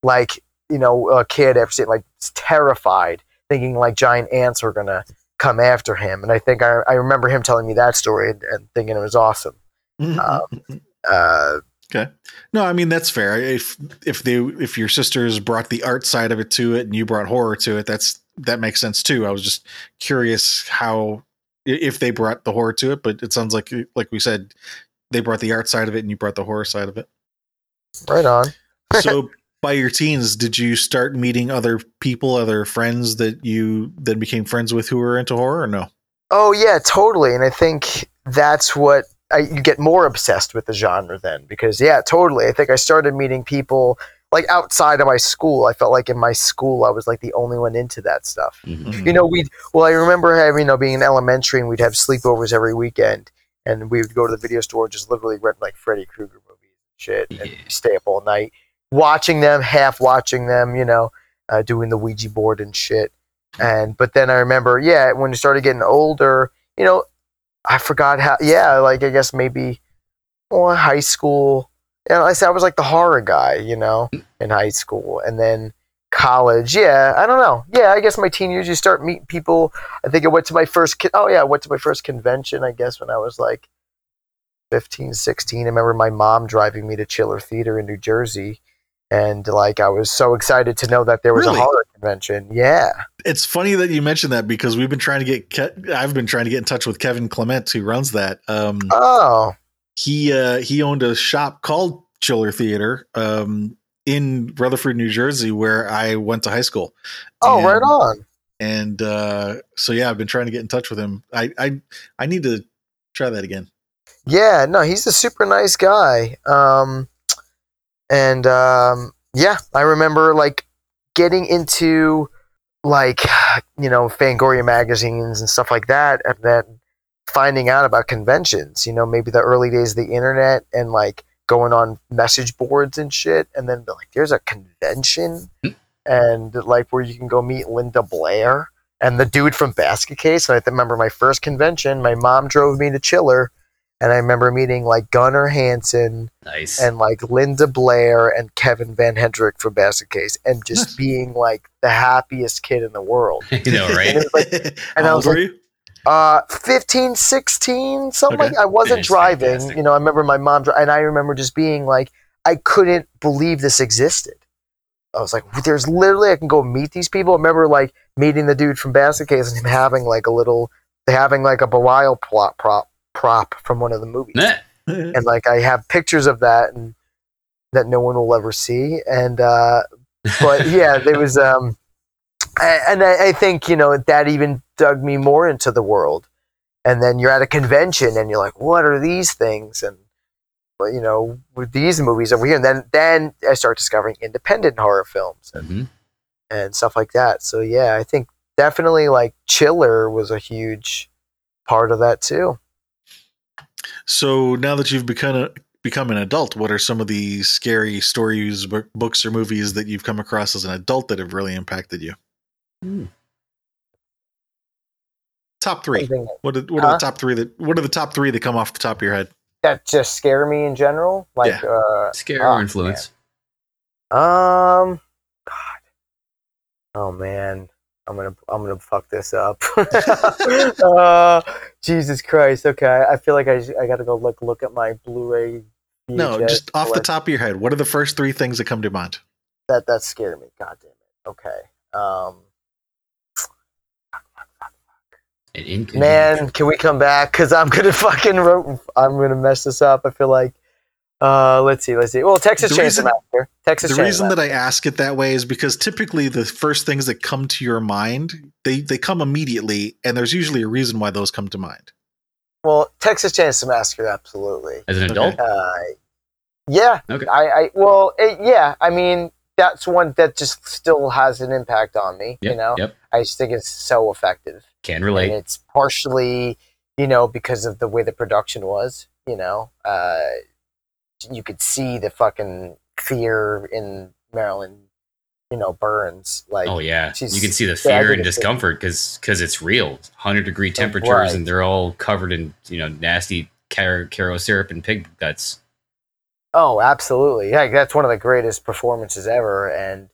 Speaker 3: like you know a kid after seeing like terrified thinking like giant ants were gonna come after him and i think i, I remember him telling me that story and, and thinking it was awesome um, uh,
Speaker 2: Okay. No, I mean that's fair. If if they if your sisters brought the art side of it to it and you brought horror to it, that's that makes sense too. I was just curious how if they brought the horror to it, but it sounds like like we said they brought the art side of it and you brought the horror side of it.
Speaker 3: right on
Speaker 2: So by your teens, did you start meeting other people, other friends that you then became friends with who were into horror or no?
Speaker 3: Oh yeah, totally. And I think that's what I, you get more obsessed with the genre then, because yeah, totally. I think I started meeting people like outside of my school. I felt like in my school I was like the only one into that stuff.
Speaker 1: Mhm.
Speaker 3: You know, we well, I remember having you know being in elementary and we'd have sleepovers every weekend, and we would go to the video store and just literally rent like Freddy Krueger movies and shit, and
Speaker 1: Yeah.
Speaker 3: stay up all night watching them, half watching them. You know, uh, doing the Ouija board and shit. And but then I remember, yeah, when you started getting older, you know, I forgot how. Yeah, like I guess maybe, well, high school. And I said I was like the horror guy, you know, in high school, and then college. Yeah, I don't know. Yeah, I guess my teen years, you start meeting people. I think I went to my first. Con- oh yeah, I went to my first convention. I guess when I was like 15, 16. I remember my mom driving me to Chiller Theater in New Jersey. And like I was so excited to know that there was
Speaker 2: Really?
Speaker 3: a horror convention. Yeah.
Speaker 2: It's funny that you mentioned that because we've been trying to get Ke- I've been trying to get in touch with Kevin Clement who runs that. Um,
Speaker 3: Oh,
Speaker 2: he uh, he owned a shop called Chiller Theater um, in Rutherford, New Jersey, where I went to high school.
Speaker 3: oh,
Speaker 2: And-
Speaker 3: right on.
Speaker 2: And uh, so yeah, I've been trying to get in touch with him. I I I need to try that again.
Speaker 3: Yeah, no, he's a super nice guy. Um, and um, yeah, I remember like getting into like you know Fangoria magazines and stuff like that, and then finding out about conventions. You know, maybe the early days of the internet and like going on message boards and shit, and then like, there's a convention, and like where you can go meet Linda Blair. And the dude from Basket Case, and I remember my first convention. My mom drove me to Chiller, and I remember meeting like Gunnar Hansen
Speaker 1: Nice.
Speaker 3: and like Linda Blair and Kevin Van Hentenryck from Basket Case, and just
Speaker 2: Nice.
Speaker 3: being like the happiest kid in the world.
Speaker 1: you know, right?
Speaker 3: And like- and
Speaker 2: How
Speaker 3: I
Speaker 2: old
Speaker 3: was
Speaker 2: were
Speaker 3: like-
Speaker 2: you?
Speaker 3: Uh, 15, 16, something
Speaker 2: Okay.
Speaker 3: like I wasn't driving.
Speaker 1: fantastic.
Speaker 3: You know, I remember my mom, dri- and I remember just being like, I couldn't believe this existed. I was like, there's literally, I can go meet these people. I remember like meeting the dude from Basket Case and him having like a little, having like a Belial plot prop, prop from one of the movies
Speaker 1: Nah.
Speaker 3: and like I have pictures of that and that no one will ever see. And uh, but yeah, there was um, I- and I, I think you know that even dug me more into the world. And then you're at a convention and you're like, what are these things? And well, you know, with these movies over here, and then then I start discovering independent horror films and,
Speaker 1: Mhm.
Speaker 3: and stuff like that. So yeah, I think definitely like Chiller was a huge part of that too.
Speaker 2: So now that you've become a, become an adult, what are some of the scary stories, bu- books, or movies that you've come across as an adult that have really impacted you?
Speaker 1: Hmm.
Speaker 2: Top three. What are, what are
Speaker 3: Huh?
Speaker 2: the top three that What are the top three that come off the top of your head?
Speaker 3: that just scare me in general, like uh,
Speaker 1: Scare
Speaker 3: Oh,
Speaker 1: or influence?
Speaker 3: Um, God. Oh man, I'm gonna I'm gonna fuck this up. uh, Jesus Christ. Okay, I feel like I I gotta go look look at my Blu-ray.
Speaker 2: No, just off the top of your head. What are the first three things that come to mind?
Speaker 3: That that scared me. God damn it. Okay. Um, man, can we come back? Cause I'm gonna fucking ro- I'm gonna mess this up. I feel like Uh, let's see, let's see. Well, Texas
Speaker 2: The
Speaker 3: Chainsaw
Speaker 2: reason-
Speaker 3: Massacre. Texas
Speaker 2: the reason that I ask it that way is because typically the first things that come to your mind they they come immediately, and there's usually a reason why those come to mind.
Speaker 3: well, Texas Chainsaw Massacre, absolutely.
Speaker 1: As an
Speaker 2: Okay.
Speaker 1: adult,
Speaker 3: Uh, yeah.
Speaker 1: Okay.
Speaker 3: I, I well, it, yeah. I mean, that's one that just still has an impact on me.
Speaker 1: yep,
Speaker 3: You know,
Speaker 1: yep,
Speaker 3: I just think it's so effective.
Speaker 1: can
Speaker 3: and
Speaker 1: relate.
Speaker 3: it's partially you know because of the way the production was you know uh you could see the fucking fear in marilyn you know burns like
Speaker 1: oh yeah, you can see the fear and discomfort because it's real. Hundred degree temperatures,
Speaker 3: right.
Speaker 1: and they're all covered in you know nasty car- Karo syrup and pig guts.
Speaker 3: oh absolutely. Yeah that's one of the greatest performances ever. And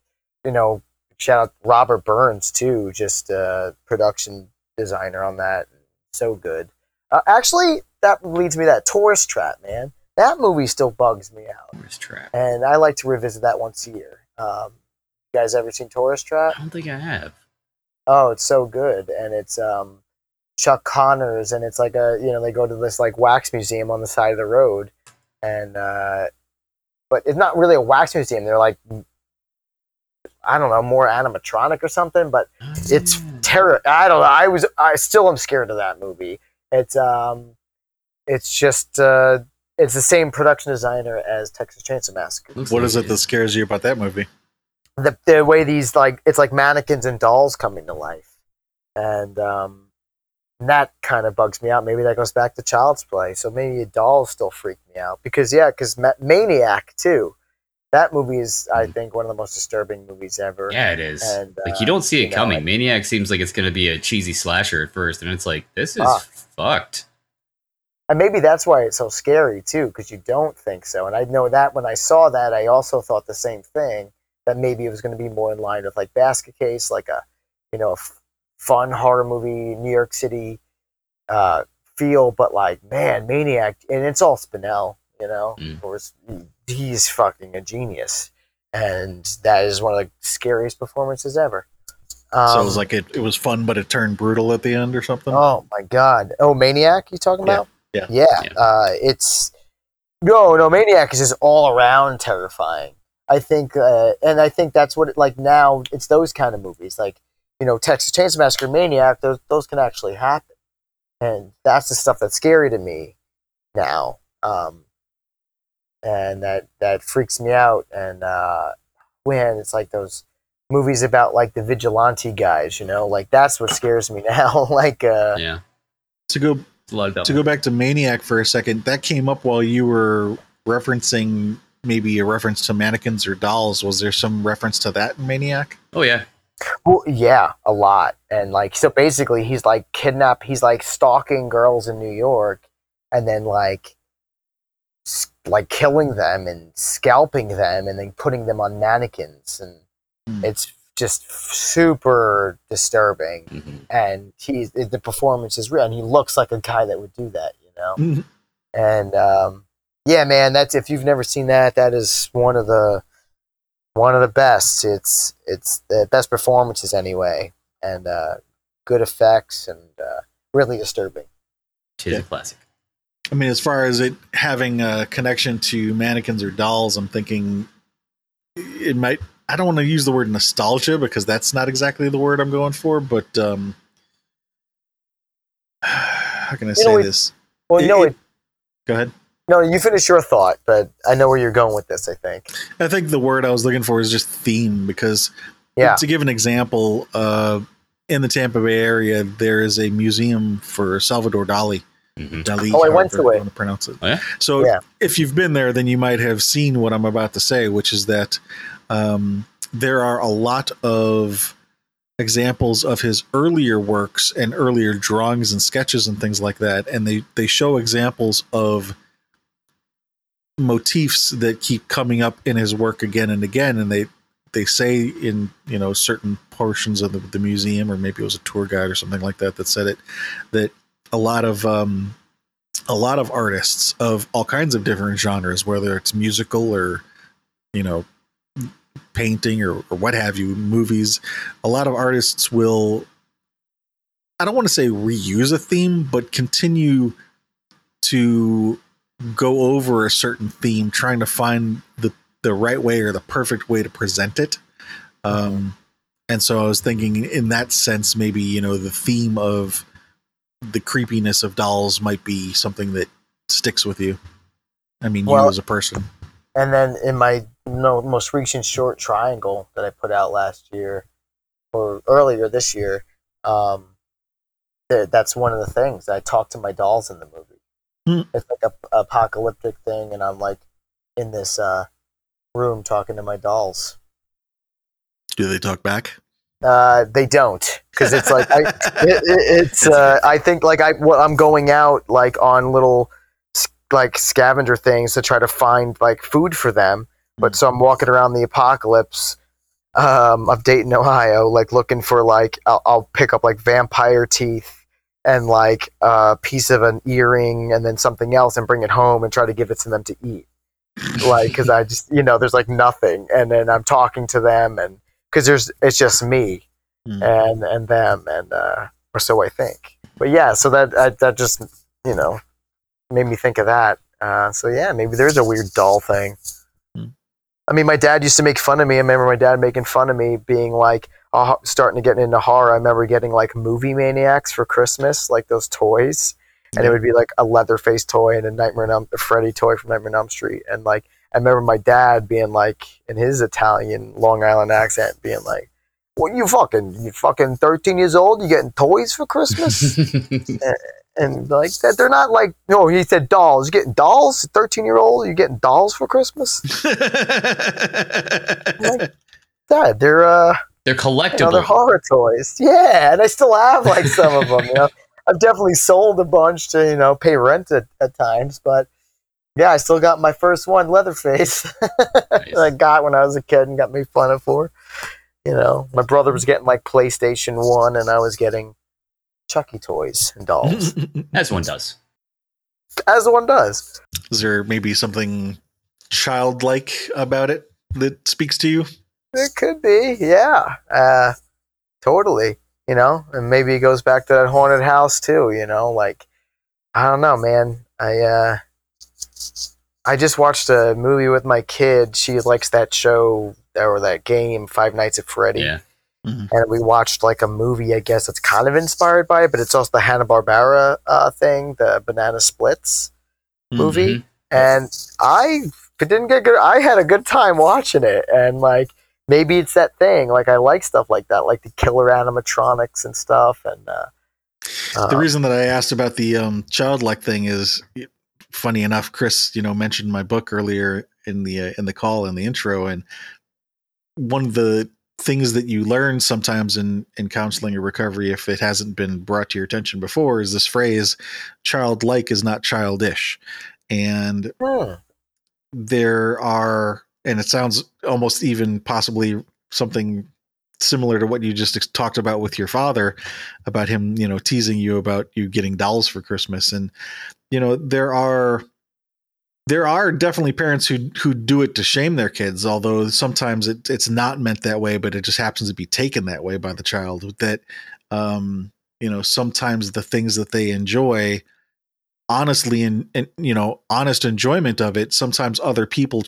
Speaker 3: you know shout out robert burns too just uh production designer on that. So good. Uh, actually that leads me to that tourist trap man that movie still bugs me out
Speaker 1: Tourist trap.
Speaker 3: and I like to revisit that once a year. Um, you guys ever seen Tourist Trap?
Speaker 1: I don't think I have.
Speaker 3: Oh, it's so good, and it's um, Chuck Connors, and it's like a you know they go to this like wax museum on the side of the road, and uh, but it's not really a wax museum. They're like I don't know, more animatronic or something, but it's
Speaker 1: Ah.
Speaker 3: terror. I don't know. I was I still am scared of that movie. It's um, it's just uh, it's the same production designer as Texas Chainsaw Massacre.
Speaker 1: Looks
Speaker 2: What
Speaker 1: like
Speaker 2: is it that scares you about that movie?
Speaker 3: the the way these like it's like mannequins and dolls coming to life, and um, that kind of bugs me out. Maybe that goes back to Child's Play, so maybe dolls still freak me out because yeah, because Ma- Maniac too. That movie is, I
Speaker 1: Mhm.
Speaker 3: think, one of the most disturbing movies ever.
Speaker 1: Yeah, it is.
Speaker 3: And,
Speaker 1: like
Speaker 3: uh,
Speaker 1: you don't see it
Speaker 3: you know,
Speaker 1: coming. Maniac seems like it's going to be a cheesy slasher at first, and it's like this is
Speaker 3: Ah.
Speaker 1: fucked.
Speaker 3: And maybe that's why it's so scary too, because you don't think so. And I know that when I saw that, I also thought the same thing that maybe it was going to be more in line with like Basket Case, like a you know a f- fun horror movie, New York City uh, feel. But like man, Maniac, and it's all Spinell, you know.
Speaker 1: Mm.
Speaker 3: Of course, he's fucking a genius, and that is one of the scariest performances ever. Um,
Speaker 2: so it was like it, it was fun, but it turned brutal at the end or something.
Speaker 3: Oh my god! Oh, Maniac, you talking
Speaker 2: Yeah,
Speaker 3: about?
Speaker 2: Yeah.
Speaker 3: yeah.
Speaker 1: Yeah.
Speaker 3: Uh, it's no, no. Maniac is just all around terrifying. I think, uh, and I think that's what it, like now. It's those kind of movies, like you know, Texas Chainsaw Massacre, Maniac. Those those can actually happen, and that's the stuff that's scary to me now. Um, and that that freaks me out. And uh, when it's like those movies about like the vigilante guys, you know, like that's what scares me now. like, uh,
Speaker 1: Yeah,
Speaker 2: To go
Speaker 1: it's a lot of double.
Speaker 2: to go back to Maniac for a second, that came up while you were referencing maybe a reference to mannequins or dolls. Was there some reference to that in Maniac?
Speaker 1: oh yeah,
Speaker 3: Well, yeah, a lot. And like, so basically, he's like kidnap. He's like stalking girls in New York, and then like, like killing them and scalping them, and then putting them on mannequins, and
Speaker 2: Hmm.
Speaker 3: it's just super disturbing.
Speaker 1: Mhm.
Speaker 3: And he's the performance is real, and he looks like a guy that would do that, you know.
Speaker 2: Mhm.
Speaker 3: And um, yeah, man, that's if you've never seen that, that is one of the one of the best. It's it's the best performances anyway, and uh, good effects and uh, really disturbing.
Speaker 1: tis
Speaker 2: Yeah.
Speaker 1: a classic.
Speaker 2: I mean, as far as it having a connection to mannequins or dolls, I'm thinking it might. I don't want to use the word nostalgia because that's not exactly the word I'm going for. But um, how can I
Speaker 3: You
Speaker 2: say
Speaker 3: know,
Speaker 2: this?
Speaker 3: Well,
Speaker 2: It-
Speaker 3: no,
Speaker 2: it-
Speaker 3: it,
Speaker 2: Go ahead.
Speaker 3: no, you finish your thought, but I know where you're going with this. I think.
Speaker 2: I think the word I was looking for is just theme because
Speaker 3: Yeah.
Speaker 2: to give an example, uh, in the Tampa Bay area, there is a museum for Salvador Dali.
Speaker 1: Mhm.
Speaker 2: Dali.
Speaker 3: Oh, I went to it.
Speaker 2: you want to pronounce it.
Speaker 1: Oh, yeah?
Speaker 2: So
Speaker 3: Yeah.
Speaker 2: if you've been there, then you might have seen what I'm about to say, which is that um, there are a lot of examples of his earlier works and earlier drawings and sketches and things like that, and they they show examples of motifs that keep coming up in his work again and again, and they they say in you know certain portions of the, the museum or maybe it was a tour guide or something like that that said it that a lot of um, a lot of artists of all kinds of different genres, whether it's musical or you know painting or, or what have you, movies. A lot of artists will I don't want to say reuse a theme, but continue to go over a certain theme, trying to find the the right way or the perfect way to present it. Um, and so I was thinking, in that sense, maybe you know the theme of the creepiness of dolls might be something that sticks with you. I mean,
Speaker 3: Well-
Speaker 2: you as a person.
Speaker 3: And then in my no, most recent short triangle that I put out last year or earlier this year, um, th- that's one of the things I talk to my dolls in the movie.
Speaker 2: Hmm.
Speaker 3: It's like a apocalyptic thing, and I'm like in this uh, room talking to my dolls.
Speaker 2: Do they talk back?
Speaker 3: Uh, they don't because it's like I, it, it, it's. Uh, I think like I well, I'm going out like on little like scavenger things to try to find like food for them. But so I'm walking around the apocalypse um, of Dayton, Ohio, like looking for like I'll, I'll pick up like vampire teeth and like a piece of an earring and then something else and bring it home and try to give it to them to eat. Like because I just you know there's like nothing and then I'm talking to them and because there's it's just me
Speaker 2: Hmm.
Speaker 3: and and them and uh or so I think. But yeah, so that that, that just you know made me think of that. Uh, so yeah, maybe there's a weird doll thing. I mean, my dad used to make fun of me. I remember my dad making fun of me, being like, uh, starting to get into horror. I remember getting like movie maniacs for Christmas, like those toys, and it would be like a Leatherface toy and a Nightmare on Elm, a Freddy toy from Nightmare on Elm Street, and like I remember my dad being like in his Italian Long Island accent, being like, "What you fucking you fucking thirteen years old? You getting toys for Christmas?" and like that, they're not like no. He said dolls. You getting dolls? Thirteen year old? You getting dolls for Christmas? like, Dad, they're uh,
Speaker 1: They're
Speaker 3: you
Speaker 1: collectible.
Speaker 3: know, they're horror toys. Yeah, and I still have like some of them. You know, I've definitely sold a bunch to you know pay rent at, at times, but yeah, I still got my first one, Leatherface.
Speaker 1: Nice.
Speaker 3: that I got when I was a kid and got me fun of for. You know, my brother was getting like PlayStation One, and I was getting Chucky toys and dolls,
Speaker 1: As one does.
Speaker 3: as one does.
Speaker 2: Is there maybe something childlike about it that speaks to you?
Speaker 3: It could be, yeah, uh, totally. You know, and maybe it goes back to that haunted house too. You know, like I don't know, man. I uh, I just watched a movie with my kid. She likes that show or that game, Five Nights at Freddy.
Speaker 1: Yeah.
Speaker 3: And we watched like a movie. I guess it's kind of inspired by it, but it's also the Hanna Barbera uh, thing, the Banana Splits movie.
Speaker 1: Mhm.
Speaker 3: And I didn't get good. I had a good time watching it, and like maybe it's that thing. Like I like stuff like that, like the killer animatronics and stuff. And uh,
Speaker 2: the
Speaker 3: uh,
Speaker 2: reason that I asked about the um, childlike thing is funny enough. Chris, you know, mentioned my book earlier in the uh, in the call in the intro, and one of the things that you learn sometimes in in counseling or recovery, if it hasn't been brought to your attention before, is this phrase "childlike is not childish," and
Speaker 3: hmm,
Speaker 2: there are, and it sounds almost even possibly something similar to what you just talked about with your father about him, you know, teasing you about you getting dolls for Christmas. And, you know, there are, there are definitely parents who who do it to shame their kids, although sometimes it, it's not meant that way, but it just happens to be taken that way by the child. That, um, you know, sometimes the things that they enjoy, honestly, and, and you know, honest enjoyment of it, sometimes other people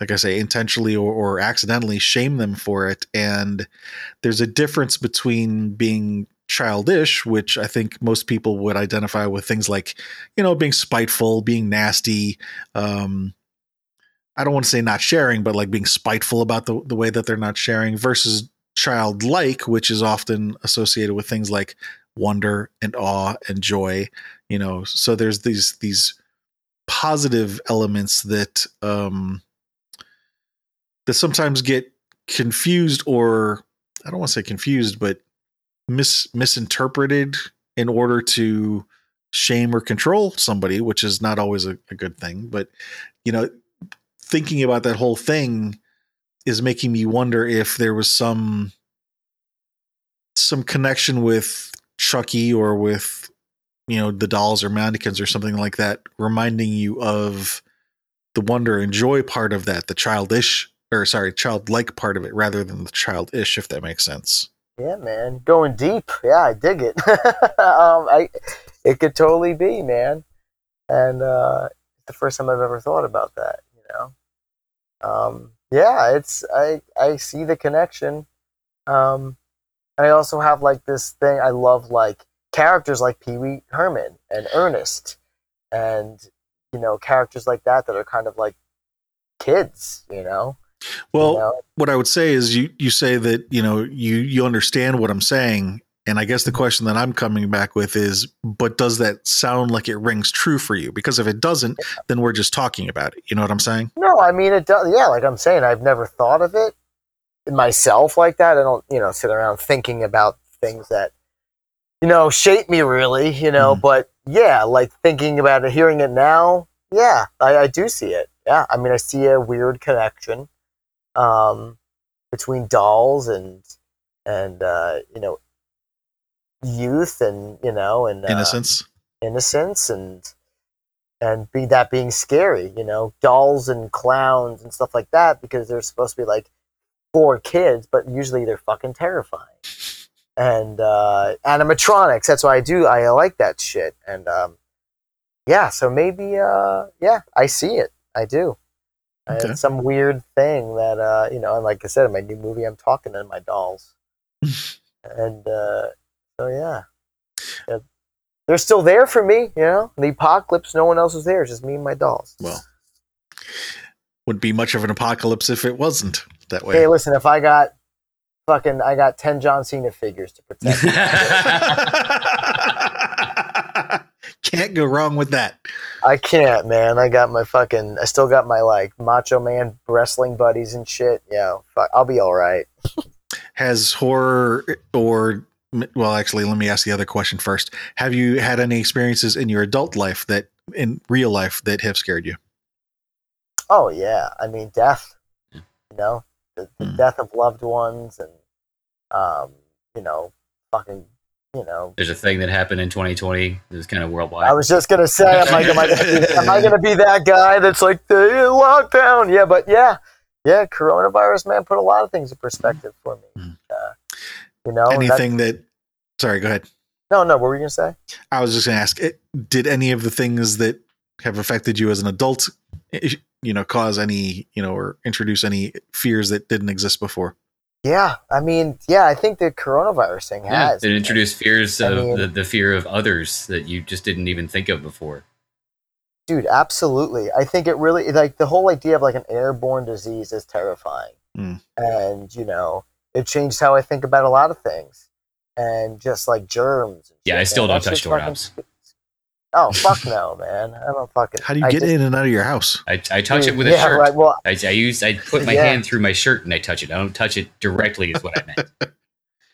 Speaker 2: like I say, intentionally or, or accidentally shame them for it. And there's a difference between being childish, which I think most people would identify with things like, you know, being spiteful, being nasty. Um, I don't want to say not sharing, but like being spiteful about the, the way that they're not sharing versus childlike, which is often associated with things like wonder and awe and joy, you know. So there's these, these positive elements that, um, that sometimes get confused or I don't want to say confused, but mis misinterpreted in order to shame or control somebody, which is not always a, a good thing. But you know, thinking about that whole thing is making me wonder if there was some some connection with Chucky or with you know the dolls or mannequins or something like that, reminding you of the wonder and joy part of that, the childish or sorry, childlike part of it rather than the childish, if that makes sense.
Speaker 3: Yeah, man, going deep. Yeah, I dig it. um, I it could totally be, man. And uh, the first time I've ever thought about that. You know, um, yeah, it's I I see the connection. Um, and I also have like this thing. I love like characters like Pee Wee Herman and Ernest, and you know characters like that that are kind of like kids. You know.
Speaker 2: Well,
Speaker 3: you know?
Speaker 2: what I would say is you you say that you know you you understand what I'm saying, and I guess the question that I'm coming back with is, but does that sound like it rings true for you? Because if it doesn't, then we're just talking about it. You know what I'm saying?
Speaker 3: No, I mean it does. Yeah, like I'm saying, I've never thought of it myself like that. I don't, you know, sit around thinking about things that, you know, shape me really, you know.
Speaker 2: Mhm.
Speaker 3: But yeah, like thinking about it, hearing it now, yeah, I, I do see it. Yeah, I mean, I see a weird connection um, between dolls and and uh, you know youth and you know and uh,
Speaker 2: Innocence.
Speaker 3: innocence and and be that being scary, you know, dolls and clowns and stuff like that because they're supposed to be like for kids, but usually they're fucking terrifying. And uh, animatronics, that's why I do. I like that shit. And um, yeah, so maybe uh, yeah, I see it. I do.
Speaker 2: Okay.
Speaker 3: It's some weird thing that uh, you know, and like I said, in my new movie, I'm talking to my dolls, and uh, so yeah. Yeah. they're still there for me. You know, the apocalypse, no one else is there, it's just me and my dolls.
Speaker 2: Well, would be much of an apocalypse if it wasn't that way.
Speaker 3: Hey, listen, if I got fucking, I got ten John Cena figures to protect. me.
Speaker 2: Can't go wrong with that.
Speaker 3: I can't, man. I got my fucking. I still got my like Macho Man wrestling buddies and shit. Yeah, fuck, I'll be all right.
Speaker 2: Has horror or well, actually, let me ask the other question first. Have you had any experiences in your adult life that in real life that have scared you?
Speaker 3: Oh yeah, I mean death.
Speaker 1: Yeah.
Speaker 3: You know, the, the
Speaker 2: Hmm.
Speaker 3: death of loved ones, and um, you know, fucking, you know.
Speaker 1: There's a thing that happened in 2020. It was kind of worldwide.
Speaker 3: I was just gonna say, I'm like, am I gonna be, am I gonna be that guy that's like the lockdown? Yeah, but yeah, yeah, coronavirus, man, put a lot of things in perspective for me.
Speaker 2: Hmm.
Speaker 3: Uh, you know,
Speaker 2: Anything that, sorry, go ahead.
Speaker 3: no, no, what were you gonna say?
Speaker 2: I was just going to ask, it, did any of the things that have affected you as an adult, eh, you know, cause any, you know, or introduce any fears that didn't exist before?
Speaker 3: Yeah, I mean, yeah, I think the coronavirus thing
Speaker 1: yeah,
Speaker 3: has.
Speaker 1: it introduced fears
Speaker 3: I
Speaker 1: of
Speaker 3: mean-
Speaker 1: the, the fear of others that you just didn't even think of before.
Speaker 3: Dude, absolutely. I think it really like the whole idea of like an airborne disease is terrifying.
Speaker 2: Mm.
Speaker 3: And, you know, it changed how I think about a lot of things. And just like germs.
Speaker 1: Yeah, I still don't touch
Speaker 3: shit fucking-
Speaker 1: doorknobs.
Speaker 3: Oh, fuck no, man. I don't fucking
Speaker 2: How do you
Speaker 3: I
Speaker 2: get
Speaker 3: just-
Speaker 2: in and out of your house?
Speaker 1: I, I touch it
Speaker 3: Dude,
Speaker 1: with a
Speaker 3: yeah,
Speaker 1: shirt.
Speaker 3: Right, well,
Speaker 1: I, I use I put my
Speaker 3: Yeah.
Speaker 1: hand through my shirt and I touch it. I don't touch it directly. Is what I meant.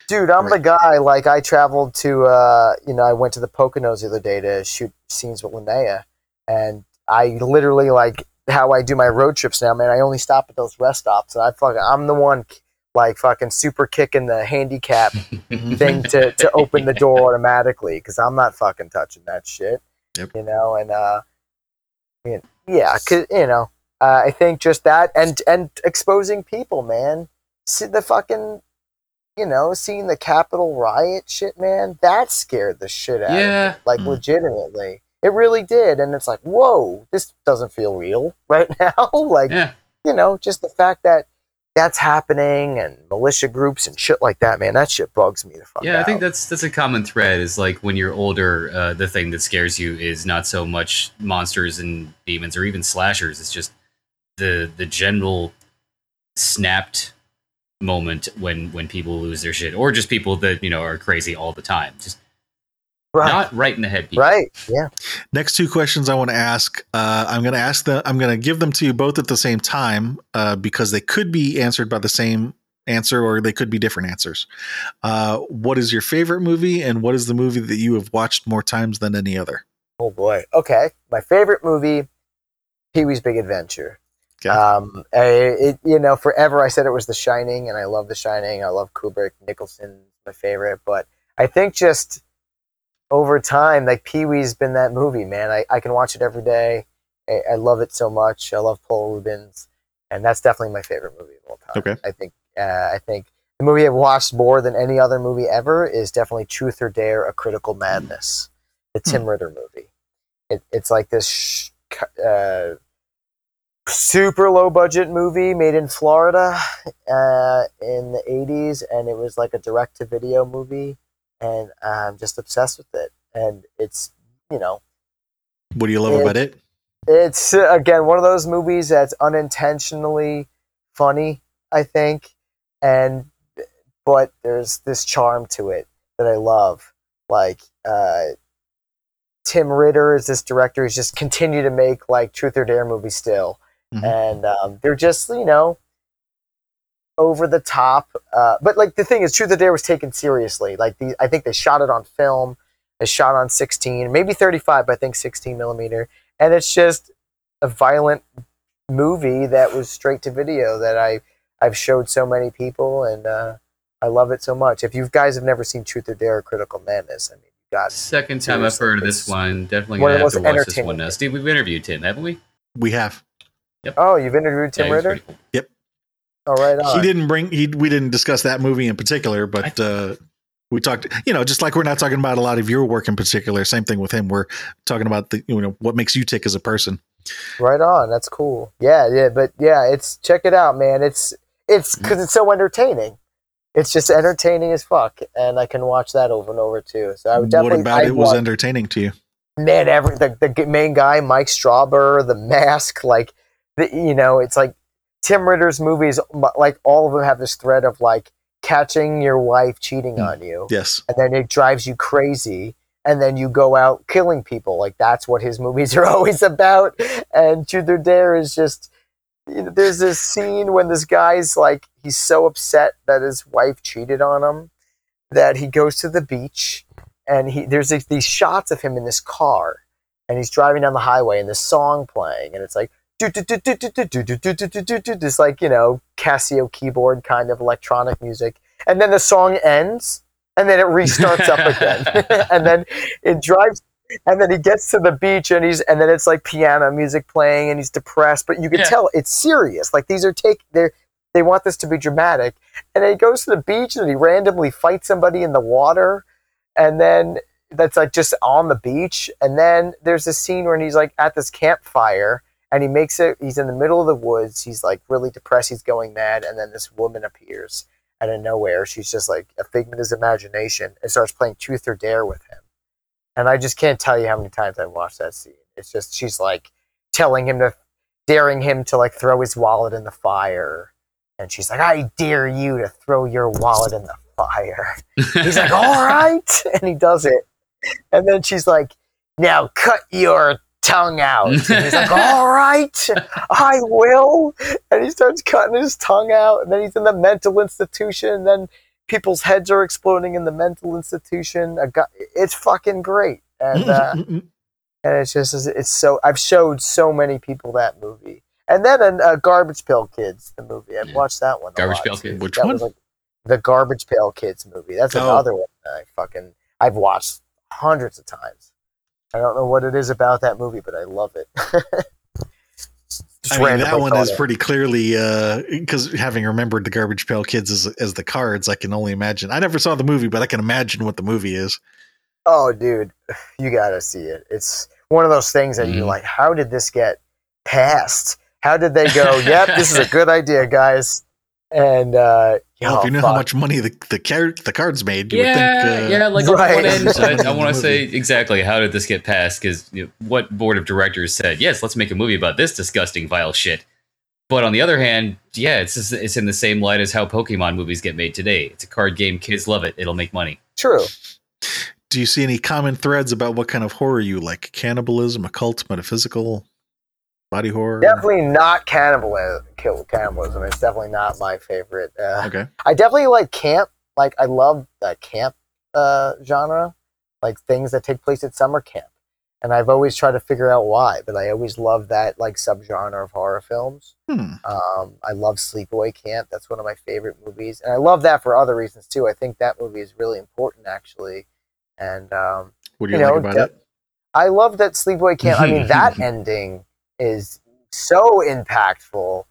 Speaker 3: dude, I'm
Speaker 2: Right.
Speaker 3: the guy. Like, I traveled to, uh, you know, I went to the Poconos the other day to shoot scenes with Linnea, and I literally like how I do my road trips now, man. I only stop at those rest stops, and I fucking, I'm the one like fucking super kicking the handicap thing to, to open the door automatically because I'm not fucking touching that shit.
Speaker 2: Yep.
Speaker 3: You know, and uh, yeah, yeah, 'cause, you know, uh, I think just that and and exposing people, man. See the fucking, you know, seeing the Capitol riot shit, man. That scared the shit out of me. Like
Speaker 2: Mm.
Speaker 3: legitimately, it really did, and it's like, whoa, this doesn't feel real right now. like
Speaker 1: yeah.
Speaker 3: you know, just the fact that that's happening and militia groups and shit like that, man, that shit bugs me the fuck
Speaker 1: Yeah, I think that's that's a common thread. Is like when you're older, uh, the thing that scares you is not so much monsters and demons or even slashers. It's just the the general snapped moment when when people lose their shit, or just people that you know are crazy all the time. Just
Speaker 3: right,
Speaker 1: not right in the head. People.
Speaker 3: right, yeah.
Speaker 2: Next two questions I want to ask. Uh, I'm going to ask them. I'm going to give them to you both at the same time uh, because they could be answered by the same answer or they could be different answers. Uh, what is your favorite movie, and what is the movie that you have watched more times than any other?
Speaker 3: Oh boy. Okay, my favorite movie, Pee Wee's Big Adventure.
Speaker 2: Okay.
Speaker 3: Um, I, it, you know, forever I said it was The Shining, and I love The Shining. I love Kubrick. Nicholson, my favorite, but I think just over time, like Pee Wee's been that movie, man. I, I can watch it every day. I, I love it so much. I love Paul Reubens, and that's definitely my favorite movie of all time.
Speaker 2: Okay.
Speaker 3: I think uh, I think the movie I've watched more than any other movie ever is definitely Truth or Dare: A Critical Madness, the Tim Ritter movie. It, it's like this sh- uh, super low budget movie made in Florida uh, in the 80s, and it was like a direct to video movie, and I'm just obsessed with it. And it's, you know,
Speaker 2: What do you love
Speaker 3: It-
Speaker 2: about it?
Speaker 3: it's again one of those movies that's unintentionally funny, I think, and but there's this charm to it that I love. Like uh, Tim Ritter is this director who's just continue to make like Truth or Dare movies still,
Speaker 2: Mhm.
Speaker 3: and um, they're just you know over the top. Uh, but like the thing is, Truth or Dare was taken seriously. Like the, I think they shot it on film. They shot on 16, maybe 35, but I think 16 millimeter, and it's just a violent movie that was straight to video that I I've showed so many people, and uh, I love it so much. If you guys have never seen Truth or Dare or Critical Madness, I mean, you got
Speaker 1: Second time I've heard of this one. Definitely gonna have to watch this one
Speaker 3: entertaining
Speaker 1: now.
Speaker 3: things.
Speaker 1: Steve, we've interviewed Tim, haven't we?
Speaker 2: We have. Yep.
Speaker 3: Oh, you've interviewed Tim
Speaker 1: Yeah, he was
Speaker 3: Ritter.
Speaker 1: pretty cool.
Speaker 3: Oh, right on.
Speaker 2: He didn't bring he we didn't discuss that movie in particular, but uh we talked you know, just like we're not talking about a lot of your work in particular, same thing with him. We're talking about the you know what makes you tick as a person.
Speaker 3: Right on. That's cool. Yeah, yeah, but yeah, it's check it out, man. It's it's because it's so entertaining. It's just entertaining as fuck, and I can watch that over and over too. So I would definitely What
Speaker 2: about
Speaker 3: I
Speaker 2: it was
Speaker 3: want-
Speaker 2: entertaining to you?
Speaker 3: man, every the, the main guy, Mike Strauber, the mask, like the you know, it's like Tim Ritter's movies. Like all of them have this thread of like catching your wife cheating
Speaker 2: Hmm.
Speaker 3: on you,
Speaker 2: Yes.
Speaker 3: and then it drives you crazy and then you go out killing people like that's what his movies are always about and truth or dare is just you know, there's this scene when this guy's like he's so upset that his wife cheated on him that he goes to the beach and he there's these- these shots of him in this car and he's driving down the highway and this song playing and it's like this like you know Casio keyboard kind of electronic music. And then the song ends and then it restarts up again. And then it drives and then he gets to the beach and he's and then it's like piano music playing and he's depressed. But you can
Speaker 1: Yeah.
Speaker 3: tell it's serious. Like these are take they're they want this to be dramatic. And then he goes to the beach and he randomly fights somebody in the water. And then that's like just on the beach. And then there's a scene where he's like at this campfire and he makes it he's in the middle of the woods he's like really depressed he's going mad and then this woman appears out of nowhere. She's just like a figment of his imagination and starts playing truth or dare with him. And i just can't tell you how many times i've watched that scene. It's just she's like telling him to daring him to like throw his wallet in the fire. And she's like i dare you to throw your wallet in the fire. He's like all right. And he does it. And then she's like now cut your tongue out and he's like all right i will and he starts cutting his tongue out and then he's in the mental institution and then people's heads are exploding in the mental institution it's fucking great and uh, and it's just it's so I've showed so many people that movie, and then uh, Garbage Pail Kids, the movie I've watched that one.
Speaker 1: Garbage Pail. Kids.
Speaker 2: Which
Speaker 3: That
Speaker 2: one?
Speaker 3: like, the Garbage Pail Kids movie. That's
Speaker 2: Oh.
Speaker 3: another one that I fucking I've watched hundreds of times. I don't know what it is about that movie, but I love it.
Speaker 2: I mean, that one is
Speaker 3: it.
Speaker 2: pretty clearly because having remembered the Garbage Pail Kids as, as the cards, I can only imagine. I never saw the movie, but I can imagine what the movie is.
Speaker 3: Oh, dude, you gotta see it. It's one of those things that you're
Speaker 1: Mhm.
Speaker 3: like, how did this get passed? How did they go? yep, this is a good idea, guys. And uh,
Speaker 2: Well, if
Speaker 3: oh,
Speaker 2: you knew how much money the the, car- the cards made, you
Speaker 1: yeah,
Speaker 2: would think. Uh,
Speaker 1: yeah. Like
Speaker 3: Right.
Speaker 1: I, I want to say exactly how did this get passed? Because you know, what board of directors said yes, let's make a movie about this disgusting, vile shit. But on the other hand, yeah, it's just, it's in the same light as how Pokemon movies get made today. It's a card game, kids love it. It'll make money.
Speaker 3: true.
Speaker 2: Do you see any common threads about what kind of horror you like? Cannibalism, occult, metaphysical, body horror?
Speaker 3: Definitely not cannibalism. Kill cannibalism. It's definitely not my favorite. Uh,
Speaker 2: Okay.
Speaker 3: I definitely like camp. Like I love the camp uh, genre, like things that take place at summer camp. And I've always tried to figure out why, but I always love that like subgenre of horror films.
Speaker 2: Hmm.
Speaker 3: Um, I love Sleepaway Camp. That's one of my favorite movies, and I love that for other reasons too. I think that movie is really important, actually. And um,
Speaker 2: What do you,
Speaker 3: You
Speaker 2: like
Speaker 3: know,
Speaker 2: about
Speaker 3: de-
Speaker 2: it?
Speaker 3: I love that Sleepaway Camp. I mean, that ending is so impactful,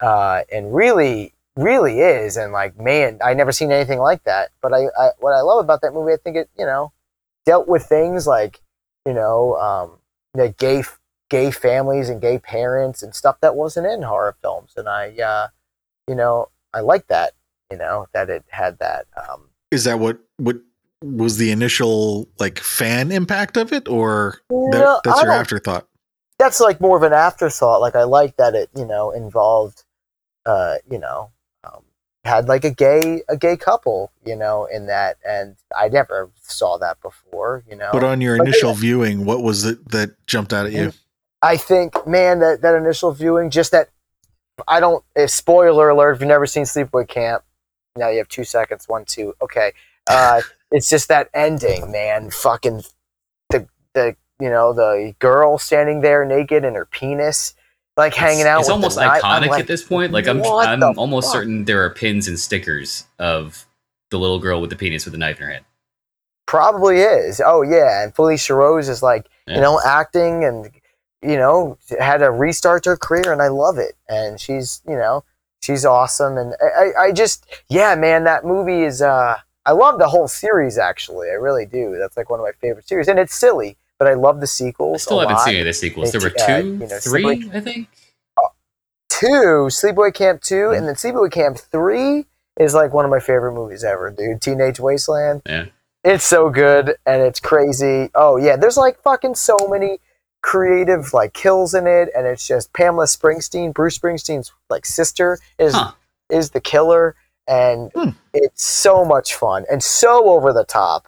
Speaker 3: uh, and really, really is. And like, man, I never seen anything like that. But I, I, what I love about that movie, I think it, you know, dealt with things like, you know, um, the gay gay families and gay parents and stuff that wasn't in horror films. And I, uh, you know, I like that. You know that it had that. Um,
Speaker 2: Is that what what was the initial like fan impact of it, or that,
Speaker 3: No,
Speaker 2: that's your afterthought?
Speaker 3: That's like more of an afterthought. Like I like that it, you know, involved, uh, you know, um, had like a gay a gay couple, you know, in that, and I never saw that before, you know.
Speaker 2: But on your
Speaker 3: But
Speaker 2: initial
Speaker 3: yeah.
Speaker 2: viewing, what was it that jumped out at you?
Speaker 3: I think, man, that that initial viewing, just that. I don't. A spoiler alert! If you've never seen Sleepaway Camp, now you have two seconds. One, two. Okay. Uh, it's just that ending, man. Fucking the the you know the girl standing there naked and her penis like hanging out.
Speaker 1: It's
Speaker 3: with
Speaker 1: almost
Speaker 3: the knife. I'm
Speaker 1: iconic
Speaker 3: like,
Speaker 1: at this point. Like I'm, I'm almost
Speaker 3: fuck?
Speaker 1: certain there are pins and stickers of the little girl with the penis with the knife in her head.
Speaker 3: Probably is. Oh yeah, and Felissa Rose is like
Speaker 1: Yeah.
Speaker 3: you know acting and you know had to restart her career, and I love it. And she's you know she's awesome, and I, I, I just yeah man, that movie is. uh I love the whole series actually. I really do. That's like one of my favorite series, and it's silly, but I love the sequels.
Speaker 1: I still haven't
Speaker 3: lot.
Speaker 1: seen any of the sequels. There were two,
Speaker 3: uh, you know,
Speaker 1: three,
Speaker 3: Sleepaway-
Speaker 1: I think.
Speaker 3: Two, Sleepaway Camp 2,
Speaker 1: Mhm.
Speaker 3: and then Sleepaway Camp 3 is like one of my favorite movies ever, dude. Teenage Wasteland.
Speaker 1: Yeah.
Speaker 3: It's so good and it's crazy. Oh, yeah, there's like fucking so many creative like kills in it, and it's just Pamela Springsteen, Bruce Springsteen's like sister, is
Speaker 1: Huh.
Speaker 3: is the killer, and
Speaker 2: Hmm.
Speaker 3: it's so much fun and so over the top,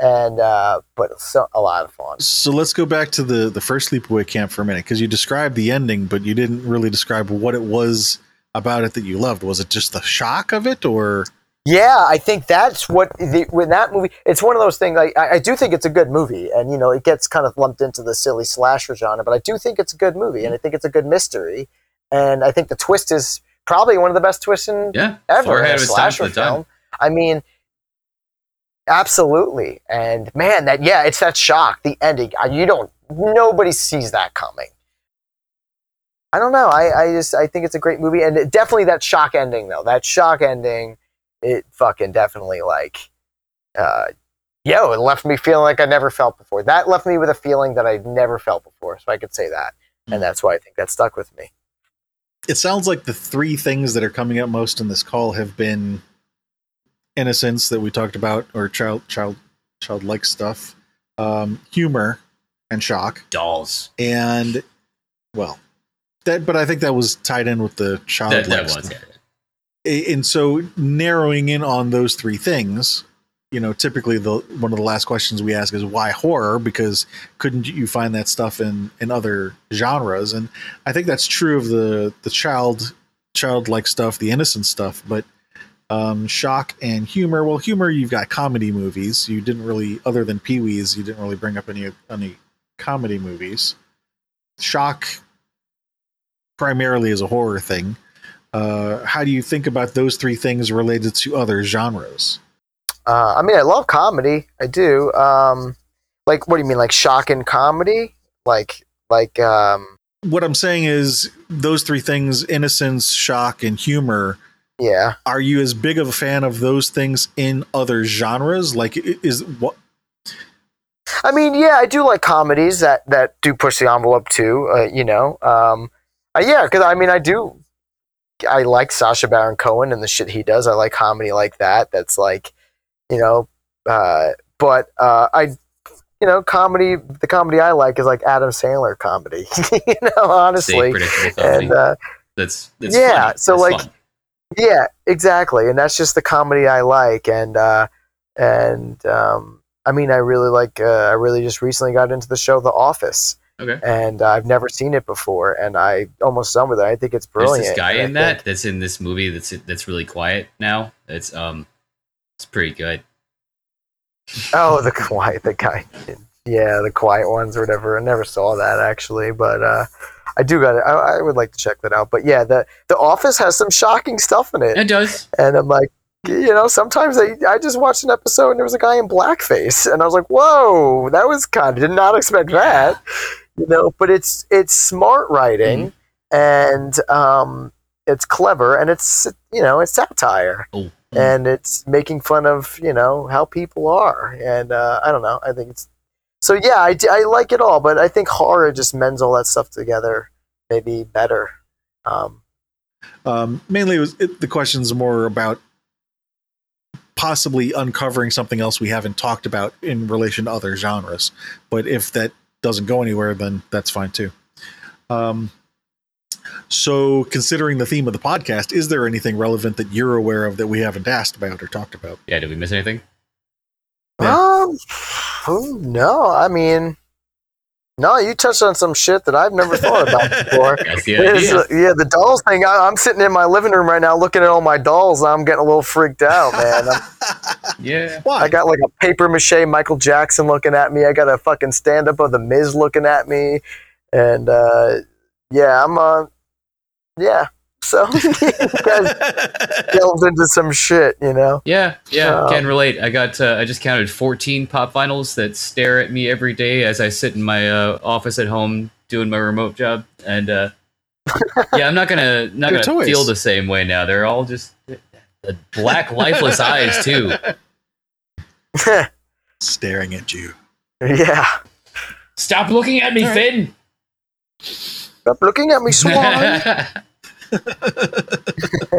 Speaker 3: and uh, but so a lot of fun.
Speaker 2: So let's go back to the the first sleepaway camp for a minute because you described the ending, but you didn't really describe what it was about it that you loved. Was it just the shock of it, or
Speaker 3: Yeah, I think that's what the, when that movie. It's one of those things. Like, I, I do think it's a good movie, and you know, it gets kind of lumped into the silly slasher genre. But I do think it's a good movie, and I think it's a good mystery. And I think the twist is probably one of the best twists in
Speaker 1: Yeah,
Speaker 3: ever in a
Speaker 1: of its time
Speaker 3: slasher
Speaker 1: for time.
Speaker 3: film. I mean, absolutely. And man, that yeah, it's that shock. The ending. You don't. Nobody sees that coming. I don't know. I, I just I think it's a great movie, and it, definitely that shock ending though. That shock ending, it fucking definitely like, uh, yo, it left me feeling like I never felt before. That left me with a feeling that I'd never felt before. So I could say that,
Speaker 1: Hmm.
Speaker 3: and that's why I think that stuck with me.
Speaker 2: it sounds like the three things that are coming up most in this call have been innocence that we talked about, or child child childlike stuff, um, humor, and shock,
Speaker 1: Dolls.
Speaker 2: and well, that. But I think that was tied in with the
Speaker 1: That,
Speaker 2: childlike
Speaker 1: that
Speaker 2: stuff.
Speaker 1: was, yeah.
Speaker 2: And so narrowing in on those three things you know typically the one of the last questions we ask is why horror because couldn't you find that stuff in in other genres and i think that's true of the the child childlike stuff the innocent stuff but um shock and humor well humor you've got comedy movies you didn't really other than pee-wee's you didn't really bring up any any comedy movies shock primarily is a horror thing uh, how do you think about those three things related to other genres?
Speaker 3: Uh, I mean, I love comedy. I do. Um, like, what do you mean, like shock and comedy? Like, like, um,
Speaker 2: What I'm saying is those three things innocence, shock, and humor.
Speaker 3: Yeah.
Speaker 2: Are you as big of a fan of those things in other genres? Like, is what
Speaker 3: I mean, yeah, I do like comedies that that do push the envelope too. Uh, you know, um, uh, yeah, because I mean, I do. I like Sacha Baron Cohen and the shit he does. I like comedy like that. That's like, you know, uh, but uh, I, you know, comedy. The comedy I like is like Adam Sandler comedy. you know,
Speaker 1: Safe,
Speaker 3: honestly,
Speaker 1: predictable
Speaker 3: and uh,
Speaker 1: that's, that's
Speaker 3: yeah,
Speaker 1: funny.
Speaker 3: so,
Speaker 1: It's
Speaker 3: like,
Speaker 1: fun.
Speaker 3: Yeah, exactly, and that's just the comedy I like, and uh, and um, I mean, I really like. Uh, I really just recently got into the show The Office,
Speaker 1: Okay.
Speaker 3: and I've never seen it before, and I almost done with it. I think it's
Speaker 1: There's
Speaker 3: brilliant.
Speaker 1: this guy
Speaker 3: and I
Speaker 1: in that
Speaker 3: think-
Speaker 1: that's in this movie that's that's really quiet now. It's um, it's pretty good.
Speaker 3: oh, the quiet, the guy. Yeah, the quiet ones or whatever. I never saw that actually, but uh, I do got it. I, I would like to check that out. But yeah, the The Office has some shocking stuff in it.
Speaker 1: It does.
Speaker 3: And I'm like, you know, sometimes I, I just watched an episode and there was a guy in blackface, and I was like, whoa, that was kind of did not expect that, you know. But it's it's smart writing, and um, it's clever, and it's you know it's satire,
Speaker 1: Oh,
Speaker 3: and it's making fun of you know how people are, and uh, I don't know, I think it's so yeah, I, d- I like it all, but I think horror just mends all that stuff together maybe better. Um,
Speaker 2: Um, mainly, it was, it, the question's more about possibly uncovering something else we haven't talked about in relation to other genres. But if that doesn't go anywhere, then that's fine too. Um, so, considering the theme of the podcast, is there anything relevant that you're aware of that we haven't asked about or talked about?
Speaker 1: Yeah, did we miss anything?
Speaker 2: Yeah.
Speaker 3: um, oh, no, I mean, no, you touched on some shit that I've never thought about before.
Speaker 1: That's the
Speaker 3: It's,
Speaker 1: idea.
Speaker 3: uh, yeah, the dolls thing. I, I'm sitting in my living room right now looking at all my dolls. And I'm getting a little freaked out, man. I'm,
Speaker 1: Yeah.
Speaker 2: Why?
Speaker 3: I got like a paper mache Michael Jackson looking at me. I got a fucking stand up of the Miz looking at me, and uh, yeah, I'm uh, yeah. So you guys delved into some shit, you know.
Speaker 1: Yeah, yeah,
Speaker 3: Uh,
Speaker 1: can relate. I got, uh, I just counted 14 pop vinyls that stare at me every day as I sit in my uh, office at home doing my remote job, and uh, yeah, I'm not gonna, not gonna
Speaker 2: toys.
Speaker 1: feel the same way now. They're all just the black, lifeless eyes too.
Speaker 2: Staring at you.
Speaker 3: yeah.
Speaker 1: Stop looking at me,
Speaker 2: All right.
Speaker 1: Finn.
Speaker 3: Stop looking at me, Swan.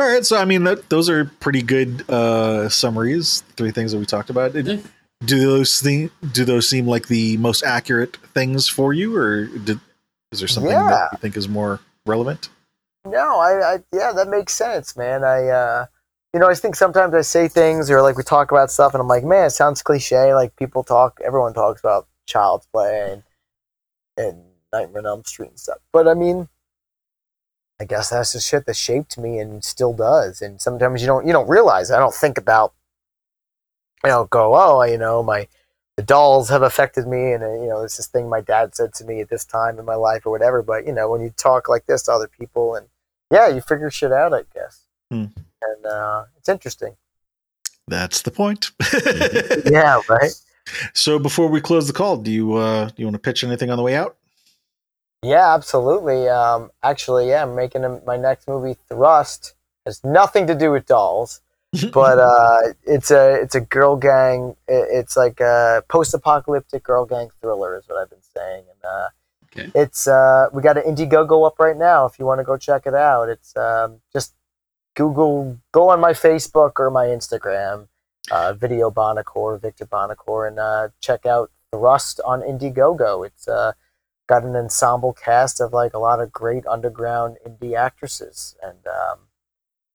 Speaker 2: All right, so I mean, that, those are pretty good uh, summaries. Three things that we talked about. Did-
Speaker 1: Yeah.
Speaker 2: Do those thing, do those seem like the most accurate things for you, or did, is there something
Speaker 3: Yeah.
Speaker 2: that you think is more relevant?
Speaker 3: No, I, I yeah, that makes sense, man. I uh you know, I think sometimes I say things or like we talk about stuff and I'm like, man, it sounds cliche. Like people talk everyone talks about child's play and and Nightmare on Elm Street and stuff. But I mean I guess that's the shit that shaped me and still does. And sometimes you don't you don't realize. I don't think about you know, go, oh, you know, my the dolls have affected me and uh, you know, it's this thing my dad said to me at this time in my life or whatever. But you know, when you talk like this to other people and yeah, you figure shit out, I guess.
Speaker 2: Hmm.
Speaker 3: And uh, it's interesting.
Speaker 2: That's the point.
Speaker 3: Yeah, right.
Speaker 2: so before we close the call, do you uh, do you want to pitch anything on the way out?
Speaker 3: Yeah, absolutely. Um, actually, yeah, I'm making a, my next movie, Thrust. Has nothing to do with dolls, but uh, it's a it's a girl gang. it- It's like a post-apocalyptic girl gang thriller, is what I've been saying. And uh,
Speaker 1: Okay.
Speaker 3: it's uh, we got an Indiegogo up right now. If you want to go check it out, it's um, just Google, go on my Facebook or my Instagram, uh, Video Bonacore, Victor Bonacore, and uh, check out Thrust on Indiegogo. It's uh, got an ensemble cast of like a lot of great underground indie actresses, and um,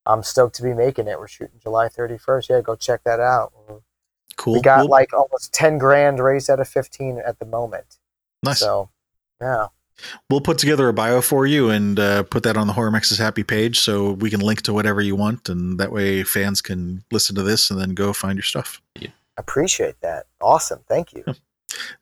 Speaker 3: I'm stoked to be making it. We're shooting July 31st. Yeah, go check that out.
Speaker 2: cool.
Speaker 3: We got
Speaker 2: We'll-
Speaker 3: like almost 10 grand raised out of 15 at the moment.
Speaker 2: nice.
Speaker 3: So, yeah.
Speaker 2: We'll put together a bio for you and uh, put that on the Horror Makes Us Happy page, so we can link to whatever you want, and that way fans can listen to this and then go find your stuff.
Speaker 3: Appreciate that. Awesome. Thank you.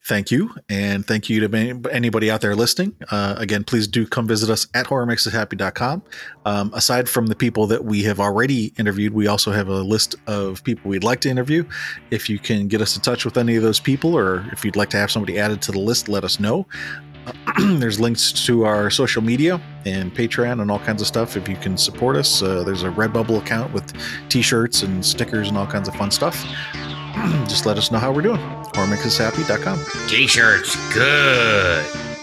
Speaker 2: Thank you, and thank you to anybody out there listening. Uh, again, please do come visit us at horrormakesushappy.com. Um, aside from the people that we have already interviewed, we also have a list of people we'd like to interview. If you can get us in touch with any of those people, or if you'd like to have somebody added to the list, let us know. there's links to our social media and Patreon and all kinds of stuff. If you can support us, uh, there's a Redbubble account with t-shirts and stickers and all kinds of fun stuff. Just let us know how we're doing. HorrorMakesUsHappy.com.
Speaker 1: T-shirts, good.